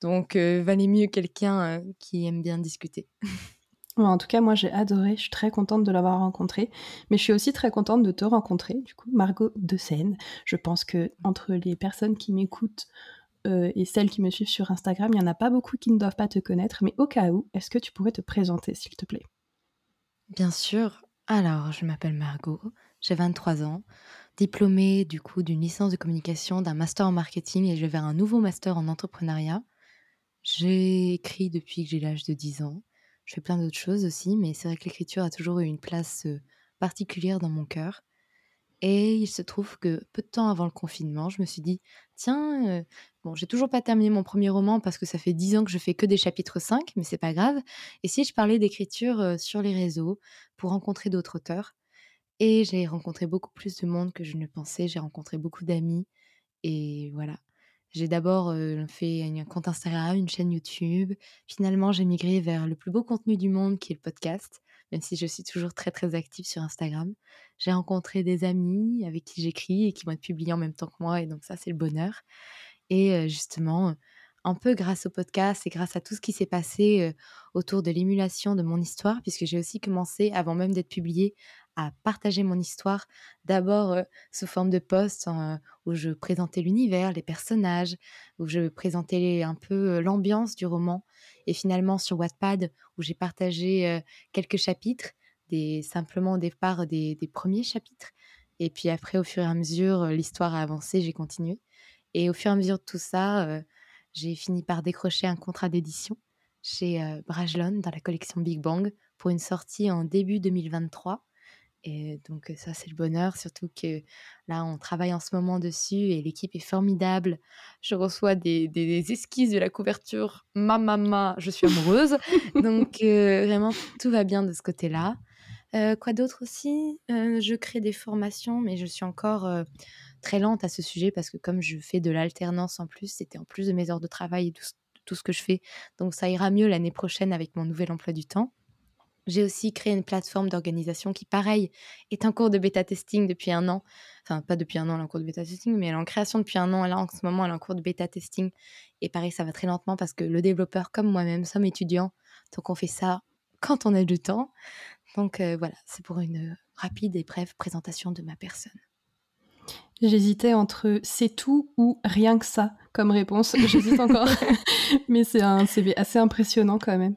donc valait mieux quelqu'un qui aime bien discuter. En tout cas, moi j'ai adoré, je suis très contente de l'avoir rencontré, mais je suis aussi très contente de te rencontrer, du coup, Margot de Seine. Je pense que entre les personnes qui m'écoutent euh, et celles qui me suivent sur Instagram, il n'y en a pas beaucoup qui ne doivent pas te connaître, mais au cas où, est-ce que tu pourrais te présenter, s'il te plaît? Bien sûr. Alors, je m'appelle Margot, j'ai 23 ans, diplômée du coup d'une licence de communication, d'un master en marketing et je vais vers un nouveau master en entrepreneuriat. J'ai écrit depuis que j'ai l'âge de 10 ans. Je fais plein d'autres choses aussi, mais c'est vrai que l'écriture a toujours eu une place particulière dans mon cœur. Et il se trouve que peu de temps avant le confinement, je me suis dit, tiens, bon, j'ai toujours pas terminé mon premier roman parce que ça fait dix ans que je fais que des chapitres 5, mais c'est pas grave. Et si je parlais d'écriture sur les réseaux pour rencontrer d'autres auteurs? Et j'ai rencontré beaucoup plus de monde que je ne pensais. J'ai rencontré beaucoup d'amis. Et voilà, j'ai d'abord fait un compte Instagram, une chaîne YouTube. Finalement, j'ai migré vers le plus beau contenu du monde qui est le podcast, même si je suis toujours très très active sur Instagram. J'ai rencontré des amis avec qui j'écris et qui vont être publiés en même temps que moi, et donc ça, c'est le bonheur. Et justement, un peu grâce au podcast et grâce à tout ce qui s'est passé autour de l'émulation de mon histoire, puisque j'ai aussi commencé, avant même d'être publiée, à partager mon histoire, d'abord sous forme de posts où je présentais l'univers, les personnages, où je présentais un peu l'ambiance du roman, et finalement sur Wattpad où j'ai partagé quelques chapitres, simplement au départ des, des, premiers chapitres, et puis après au fur et à mesure l'histoire a avancé, j'ai continué, et au fur et à mesure de tout ça, j'ai fini par décrocher un contrat d'édition chez Brajlon dans la collection Big Bang pour une sortie en début 2023 et donc ça, c'est le bonheur, surtout que là, on travaille en ce moment dessus et l'équipe est formidable. Je reçois des, esquisses de la couverture. Ma maman, je suis amoureuse. donc vraiment, tout va bien de ce côté-là. quoi d'autre aussi? Je crée des formations, mais je suis encore très lente à ce sujet parce que comme je fais de l'alternance en plus, c'était en plus de mes heures de travail et tout ce que je fais. Donc ça ira mieux l'année prochaine avec mon nouvel emploi du temps. J'ai aussi créé une plateforme d'organisation qui, pareil, est en cours de bêta testing depuis un an. Enfin, pas depuis un an, elle est en cours de bêta testing, mais elle est en création depuis un an. Là, en ce moment, elle est en cours de bêta testing. Et pareil, ça va très lentement parce que le développeur, comme moi-même, sommes étudiants. Donc, on fait ça quand on a du temps. Donc, euh, voilà, c'est pour une rapide et brève présentation de ma personne. J'hésitais entre c'est tout ou rien que ça comme réponse. J'hésite encore, mais c'est un CV assez impressionnant quand même.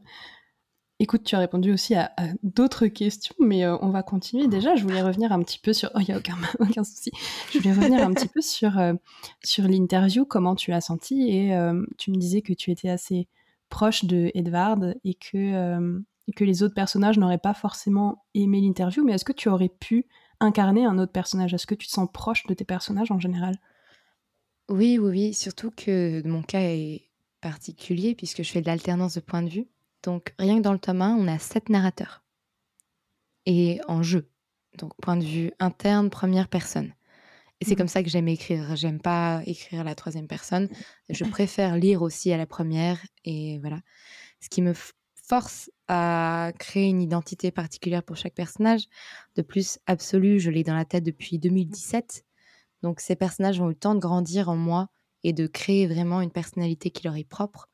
Écoute, tu as répondu aussi à, d'autres questions, mais euh, on va continuer. Déjà, je voulais revenir un petit peu sur. Oh, il n'y a aucun, aucun, souci. Je voulais revenir un petit peu sur, euh, sur l'interview, comment tu l'as senti. Et euh, tu me disais que tu étais assez proche de Edward et que, et que les autres personnages n'auraient pas forcément aimé l'interview. Mais est-ce que tu aurais pu incarner un autre personnage? Est-ce que tu te sens proche de tes personnages en général? Oui, oui, oui. Surtout que mon cas est particulier puisque je fais de l'alternance de point de vue. Donc rien que dans le tome 1, on a sept narrateurs. Et en jeu. Donc point de vue interne, première personne. Et c'est mmh. comme ça que j'aime écrire. J'aime pas écrire à la troisième personne. Je préfère lire aussi à la première. Et voilà. Ce qui me force à créer une identité particulière pour chaque personnage. De plus, absolu, je l'ai dans la tête depuis 2017. Donc ces personnages ont eu le temps de grandir en moi et de créer vraiment une personnalité qui leur est propre.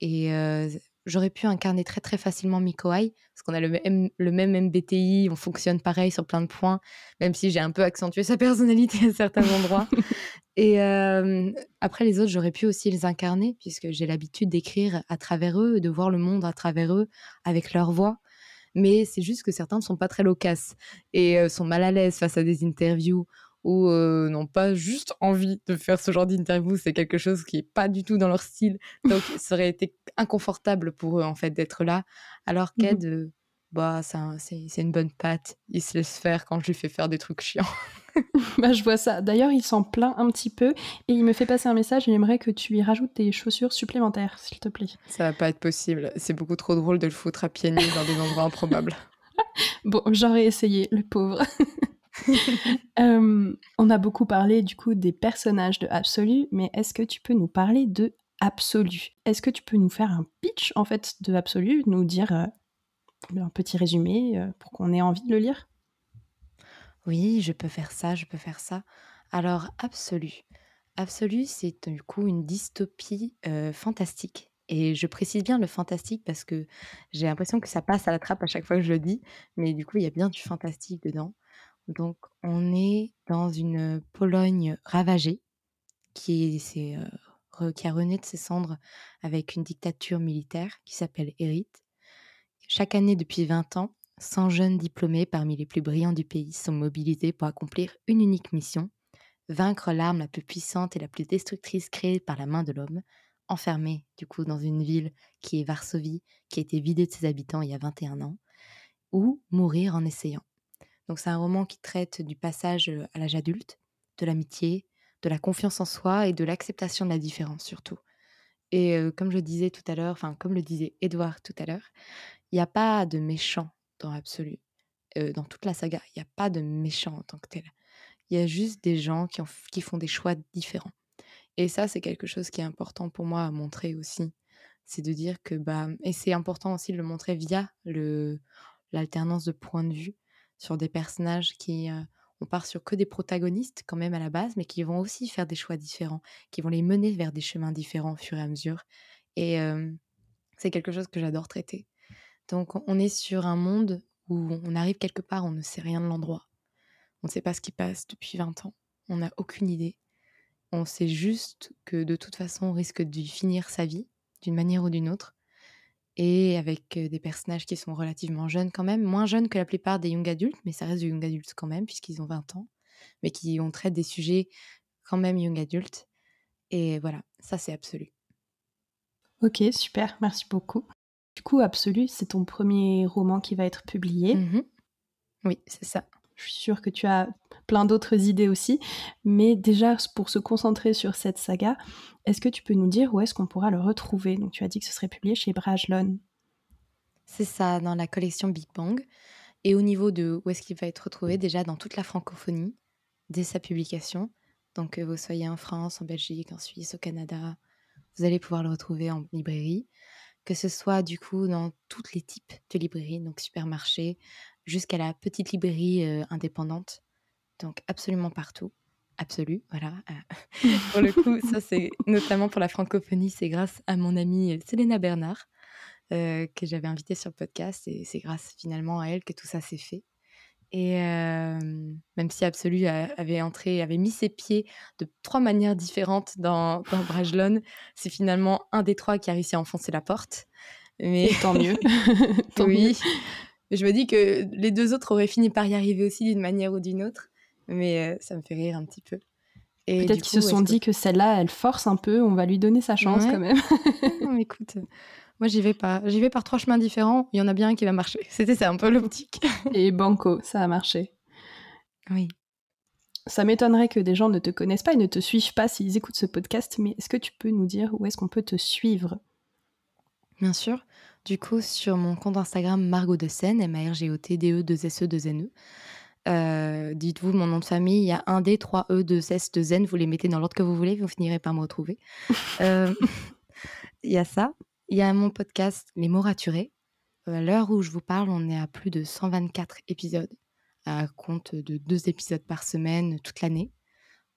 Et euh, j'aurais pu incarner très très facilement Mikoai, parce qu'on a le même, le même MBTI, on fonctionne pareil sur plein de points, même si j'ai un peu accentué sa personnalité à certains endroits. Et euh, après les autres, j'aurais pu aussi les incarner, puisque j'ai l'habitude d'écrire à travers eux, de voir le monde à travers eux, avec leur voix. Mais c'est juste que certains ne sont pas très loquaces et euh, sont mal à l'aise face à des interviews ou euh, n'ont pas juste envie de faire ce genre d'interview. C'est quelque chose qui est pas du tout dans leur style. Donc, ça aurait été inconfortable pour eux, en fait, d'être là. Alors qu'Ed, euh, bah, c'est une bonne patte. Il se laisse faire quand je lui fais faire des trucs chiants. bah, je vois ça. D'ailleurs, il s'en plaint un petit peu et il me fait passer un message. Il aimerait que tu lui rajoutes des chaussures supplémentaires, s'il te plaît. Ça va pas être possible. C'est beaucoup trop drôle de le foutre à pieds nus dans des endroits improbables. bon, j'aurais essayé, le pauvre. Euh, on a beaucoup parlé du coup des personnages de Absolu, mais est-ce que tu peux nous parler de Absolu? Est-ce que tu peux nous faire un pitch en fait de Absolu, nous dire euh, un petit résumé euh, pour qu'on ait envie de le lire? Oui, je peux faire ça, je peux faire ça. Alors, Absolu. Absolu, c'est du coup une dystopie fantastique. Et je précise bien le fantastique parce que j'ai l'impression que ça passe à la trappe à chaque fois que je le dis, mais du coup, il y a bien du fantastique dedans. Donc, on est dans une Pologne ravagée qui, est, qui a rené de ses cendres avec une dictature militaire qui s'appelle Erit. Chaque année depuis 20 ans, 100 jeunes diplômés parmi les plus brillants du pays sont mobilisés pour accomplir une unique mission, vaincre l'arme la plus puissante et la plus destructrice créée par la main de l'homme, enfermée du coup dans une ville qui est Varsovie, qui a été vidée de ses habitants il y a 21 ans, ou mourir en essayant. Donc c'est un roman qui traite du passage à l'âge adulte, de l'amitié, de la confiance en soi et de l'acceptation de la différence surtout. Et comme je disais tout à l'heure, enfin comme le disait Edouard tout à l'heure, il n'y a pas de méchant dans l'absolu. dans toute la saga, il n'y a pas de méchant en tant que tel. Il y a juste des gens qui, font des choix différents. Et ça, c'est quelque chose qui est important pour moi à montrer aussi. C'est de dire que, bah, et c'est important aussi de le montrer via l'alternance de points de vue sur des personnages qui, on part sur que des protagonistes quand même à la base, mais qui vont aussi faire des choix différents, qui vont les mener vers des chemins différents au fur et à mesure. Et c'est quelque chose que j'adore traiter. Donc on est sur un monde où on arrive quelque part, on ne sait rien de l'endroit. On ne sait pas ce qui passe depuis 20 ans. On n'a aucune idée. On sait juste que de toute façon, on risque de finir sa vie d'une manière ou d'une autre. Et avec des personnages qui sont relativement jeunes quand même, moins jeunes que la plupart des young adultes, mais ça reste du young adultes quand même, puisqu'ils ont 20 ans, mais qui ont traité des sujets quand même young adultes. Et voilà, ça c'est absolu. Ok, super, merci beaucoup. Du coup, Absolu, c'est ton premier roman qui va être publié. Mmh oui, c'est ça. Je suis sûre que tu as plein d'autres idées aussi. Mais déjà, pour se concentrer sur cette saga, est-ce que tu peux nous dire où est-ce qu'on pourra le retrouver? Donc, tu as dit que ce serait publié chez Brajlon. C'est ça, dans la collection Big Bang. Et au niveau de où est-ce qu'il va être retrouvé, déjà dans toute la francophonie, dès sa publication. Donc, que vous soyez en France, en Belgique, en Suisse, au Canada, vous allez pouvoir le retrouver en librairie. Que ce soit du coup dans tous les types de librairies, donc supermarché, jusqu'à la petite librairie euh, indépendante. Donc absolument partout. Absolu, voilà. Euh, pour le coup, ça c'est notamment pour la francophonie, c'est grâce à mon amie euh, Selena Bernard que j'avais invitée sur le podcast et c'est grâce finalement à elle que tout ça s'est fait. Et même si Absolu avait entré, avait mis ses pieds de trois manières différentes dans, dans Brajlon, c'est finalement un des trois qui a réussi à enfoncer la porte. Mais tant mieux. oui. Je me dis que les deux autres auraient fini par y arriver aussi d'une manière ou d'une autre, mais euh, ça me fait rire un petit peu. Peut-être qu'ils se sont dit que, celle-là, elle force un peu, on va lui donner sa chance quand même. non, écoute, moi j'y vais pas. J'y vais par trois chemins différents, il y en a bien un qui va marcher. C'était ça un peu l'optique. Et banco, ça a marché. Oui. Ça m'étonnerait que des gens ne te connaissent pas et ne te suivent pas s'ils écoutent ce podcast, mais est-ce que tu peux nous dire où est-ce qu'on peut te suivre? Bien sûr. Du coup, sur mon compte Instagram Margot de Seine, M-A-R-G-O-T-D-E 2 S-E 2 N-E. Euh, dites-vous mon nom de famille, il y a un D, 3 E, 2 S, 2 N, vous les mettez dans l'ordre que vous voulez, vous finirez par me retrouver. Euh, il y a ça. Il y a mon podcast Les mots raturés. À l'heure où je vous parle, on est à plus de 124 épisodes, à compte de deux épisodes par semaine toute l'année.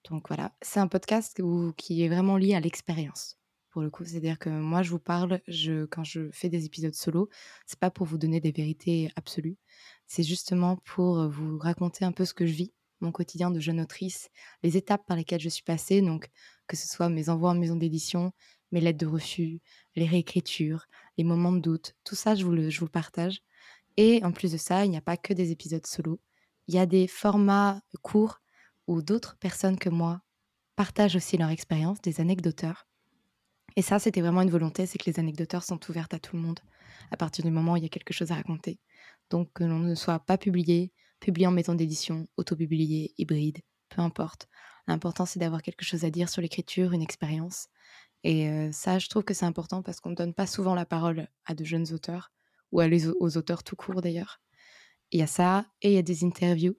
Donc voilà, c'est un podcast qui est vraiment lié à l'expérience pour le coup. C'est-à-dire que moi, je vous parle, je, quand je fais des épisodes solo, c'est pas pour vous donner des vérités absolues. C'est justement pour vous raconter un peu ce que je vis, mon quotidien de jeune autrice, les étapes par lesquelles je suis passée, donc que ce soit mes envois en maison d'édition, mes lettres de refus, les réécritures, les moments de doute, tout ça, je vous le, je vous partage. Et en plus de ça, il n'y a pas que des épisodes solo. Il y a des formats courts où d'autres personnes que moi partagent aussi leur expérience, des anecdoteurs. Et ça, c'était vraiment une volonté, c'est que les anecdoteurs sont ouvertes à tout le monde, à partir du moment où il y a quelque chose à raconter. Donc que l'on ne soit pas publié, publié en maison d'édition, auto-publié, hybride, peu importe. L'important, c'est d'avoir quelque chose à dire sur l'écriture, une expérience. Et euh, ça, je trouve que c'est important parce qu'on ne donne pas souvent la parole à de jeunes auteurs, ou à les, aux auteurs tout court d'ailleurs. il y a ça et il y a des interviews.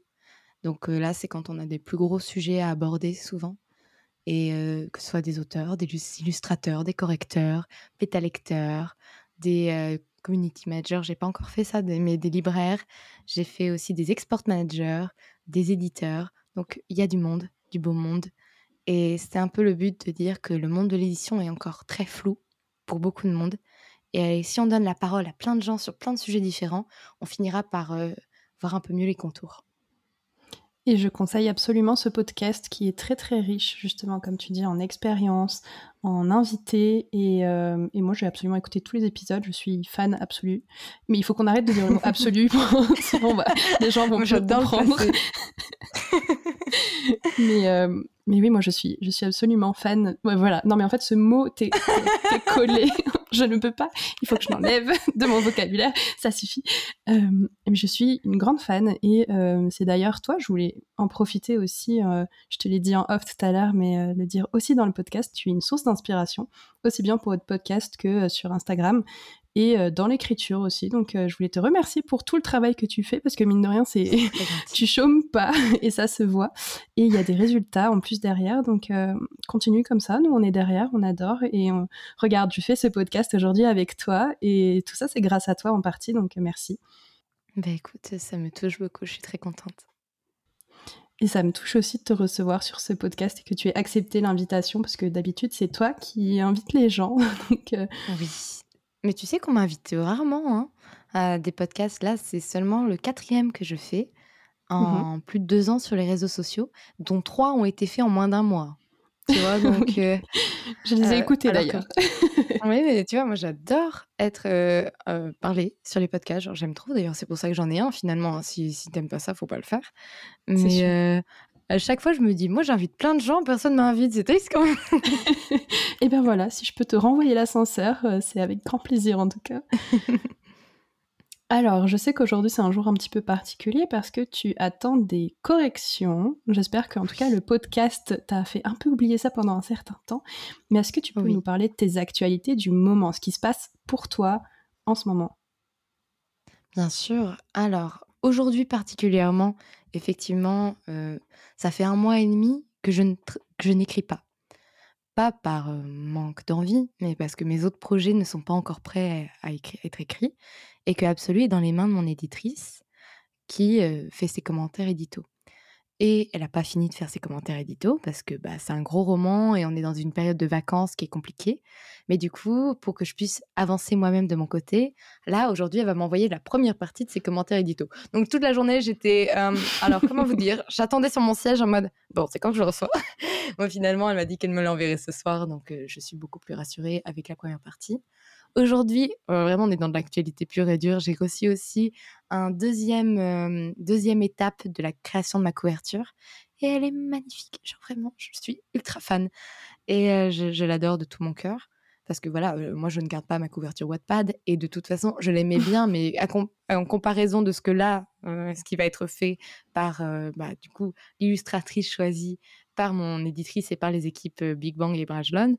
Donc là, c'est quand on a des plus gros sujets à aborder souvent. Et que ce soit des auteurs, des illustrateurs, des correcteurs, bêta-lecteurs, des community managers. J'ai pas encore fait ça, mais des libraires. J'ai fait aussi des export managers, des éditeurs. Donc il y a du monde, du beau monde. Et c'était un peu le but de dire que le monde de l'édition est encore très flou pour beaucoup de monde. Et si on donne la parole à plein de gens sur plein de sujets différents, on finira par voir un peu mieux les contours. Et je conseille absolument ce podcast qui est très très riche, justement, comme tu dis, en expérience, en invité. Et, euh, et moi, j'ai absolument écouté tous les épisodes. Je suis fan absolu. Mais il faut qu'on arrête de dire le mot absolu. Sinon, bah, les gens vont me comprendre. mais, euh, mais oui, moi, je suis, je suis absolument fan. voilà. Non, mais en fait, ce mot, t'es collé je ne peux pas, il faut que je m'enlève de mon vocabulaire, ça suffit. Euh, je suis une grande fan et euh, c'est d'ailleurs toi, je voulais en profiter aussi, euh, je te l'ai dit en off tout à l'heure, mais le dire aussi dans le podcast, tu es une source d'inspiration, aussi bien pour votre podcast que sur Instagram et euh, dans l'écriture aussi. Donc, euh, je voulais te remercier pour tout le travail que tu fais parce que mine de rien, c'est tu chômes pas et ça se voit. Et il y a des résultats en plus derrière. Donc, euh, continue comme ça. Nous, on est derrière, on adore et on regarde. Je fais ce podcast aujourd'hui avec toi et tout ça, c'est grâce à toi en partie. Donc, merci. Bah écoute, ça me touche beaucoup. Je suis très contente. Et ça me touche aussi de te recevoir sur ce podcast et que tu aies accepté l'invitation parce que d'habitude, c'est toi qui invites les gens. Donc, Oui. Mais tu sais qu'on m'invite rarement hein, à des podcasts. Là, c'est seulement le quatrième que je fais mmh en plus de deux ans sur les réseaux sociaux, dont trois ont été faits en moins d'un mois. Tu vois, donc. Euh, je les ai euh, écoutés d'ailleurs. oui, mais tu vois, moi j'adore être euh, parlé sur les podcasts. J'aime trop d'ailleurs, c'est pour ça que j'en ai un finalement. Si, si t'aimes pas ça, faut pas le faire. Mais à chaque fois, je me dis, moi, j'invite plein de gens, personne m'invite, c'est triste quand même. Et eh bien voilà, si je peux te renvoyer l'ascenseur, euh, c'est avec grand plaisir en tout cas. Alors, je sais qu'aujourd'hui c'est un jour un petit peu particulier parce que tu attends des corrections. J'espère qu'en tout cas le podcast t'a fait un peu oublier ça pendant un certain temps. Mais est-ce que tu peux nous parler de tes actualités du moment, ce qui se passe pour toi en ce moment? Bien sûr. Alors, aujourd'hui particulièrement, effectivement, euh, ça fait un mois et demi que je, n'écris pas. Pas par euh, manque d'envie, mais parce que mes autres projets ne sont pas encore prêts à, être écrits et que Absolu est dans les mains de mon éditrice qui euh, fait ses commentaires édito. Et elle n'a pas fini de faire ses commentaires édito parce que bah, c'est un gros roman et on est dans une période de vacances qui est compliquée. Mais du coup, pour que je puisse avancer moi-même de mon côté, là, aujourd'hui, elle va m'envoyer la première partie de ses commentaires édito. Donc toute la journée, j'étais... Alors, comment vous dire? J'attendais sur mon siège en mode, bon, c'est quand que je reçois? Moi, finalement, elle m'a dit qu'elle me l'enverrait ce soir. Donc, je suis beaucoup plus rassurée avec la première partie. Aujourd'hui, euh, vraiment, on est dans de l'actualité pure et dure. J'ai reçu aussi un deuxième, euh, deuxième étape de la création de ma couverture. Et elle est magnifique. Genre vraiment, je suis ultra fan. Et euh, je, l'adore de tout mon cœur. Parce que voilà, moi, je ne garde pas ma couverture Wattpad. Et de toute façon, je l'aimais bien, mais en comparaison de ce que là, ce qui va être fait par, bah, du coup, l'illustratrice choisie par mon éditrice et par les équipes Big Bang et Brajlon,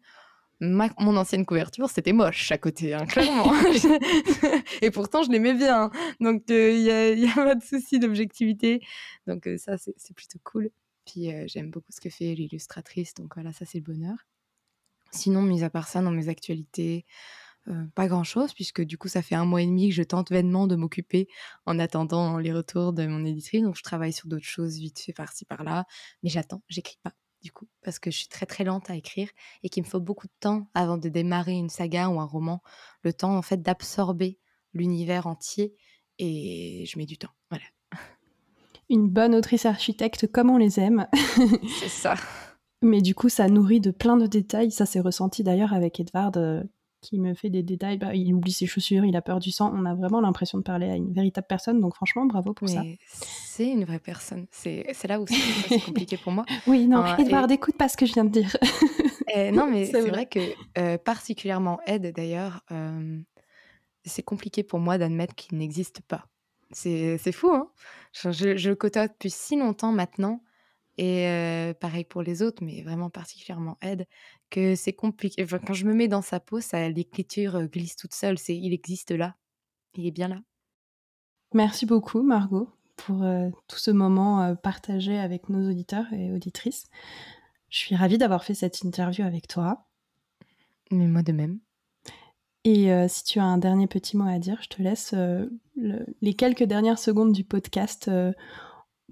mon ancienne couverture, c'était moche à côté, hein, clairement. et pourtant, je l'aimais bien. Hein. Donc, il euh, n'y a, a, pas de souci d'objectivité. Donc, euh, ça, c'est plutôt cool. Puis, euh, j'aime beaucoup ce que fait l'illustratrice. Donc, voilà, ça, c'est le bonheur. Sinon, mis à part ça, dans mes actualités, pas grand-chose, puisque du coup, ça fait un mois et demi que je tente vainement de m'occuper en attendant les retours de mon éditrice. Donc, je travaille sur d'autres choses vite fait par-ci, par-là. Mais j'attends, j'écris pas du coup, parce que je suis très très lente à écrire et qu'il me faut beaucoup de temps avant de démarrer une saga ou un roman, le temps en fait d'absorber l'univers entier et je mets du temps. Voilà. Une bonne autrice architecte comme on les aime. C'est ça. Mais du coup, ça nourrit de plein de détails. Ça s'est ressenti d'ailleurs avec Edvard, euh, qui me fait des détails. Bah, il oublie ses chaussures, il a peur du sang. On a vraiment l'impression de parler à une véritable personne. Donc franchement, bravo pour ça. C'est une vraie personne. C'est là où c'est compliqué pour moi. Oui, non, Edward, écoute pas ce que je viens de dire. non, mais c'est vrai. que euh, particulièrement Ed, d'ailleurs, euh, c'est compliqué pour moi d'admettre qu'il n'existe pas. C'est fou, hein je, je, je, le côtoie depuis si longtemps maintenant et pareil pour les autres, mais vraiment particulièrement Ed, que c'est compliqué. quand je me mets dans sa peau, ça, l'écriture glisse toute seule. C'est, il existe là, il est bien là. Merci beaucoup, Margot, pour euh, tout ce moment euh, partagé avec nos auditeurs et auditrices. Je suis ravie d'avoir fait cette interview avec toi. Mais moi de même. Et euh, si tu as un dernier petit mot à dire, je te laisse les quelques dernières secondes du podcast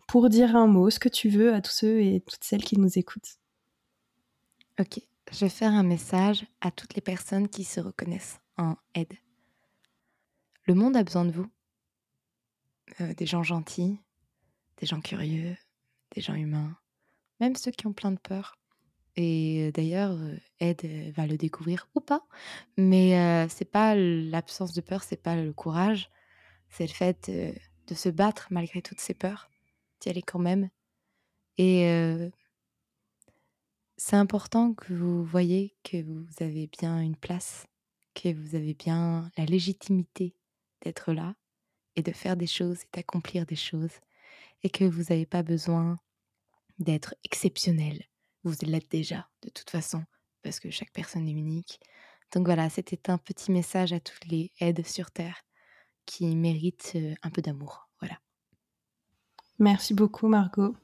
pour dire un mot, ce que tu veux à tous ceux et toutes celles qui nous écoutent. Ok, je vais faire un message à toutes les personnes qui se reconnaissent en aide. Le monde a besoin de vous. Euh, des gens gentils, des gens curieux, des gens humains, même ceux qui ont plein de peur. Et euh, d'ailleurs, euh, Ed va le découvrir ou pas. Mais c'est pas l'absence de peur, c'est pas le courage, c'est le fait de se battre malgré toutes ces peurs, d'y aller quand même. Et c'est important que vous voyez que vous avez bien une place, que vous avez bien la légitimité d'être là et de faire des choses et d'accomplir des choses et que vous n'avez pas besoin d'être exceptionnel. Vous l'êtes déjà de toute façon parce que chaque personne est unique. Donc voilà, c'était un petit message à toutes les aides sur Terre qui méritent euh, un peu d'amour. Merci beaucoup Margot.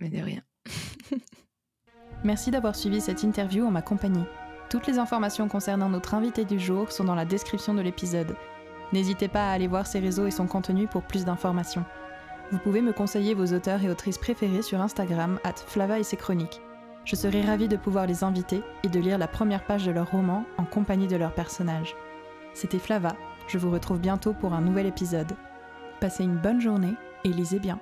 Mais de rien. Merci d'avoir suivi cette interview en ma compagnie. Toutes les informations concernant notre invité du jour sont dans la description de l'épisode. N'hésitez pas à aller voir ses réseaux et son contenu pour plus d'informations. Vous pouvez me conseiller vos auteurs et autrices préférés sur Instagram, at Flava et ses chroniques. Je serai ravie de pouvoir les inviter et de lire la première page de leur roman en compagnie de leurs personnages. C'était Flava, je vous retrouve bientôt pour un nouvel épisode. Passez une bonne journée et lisez bien.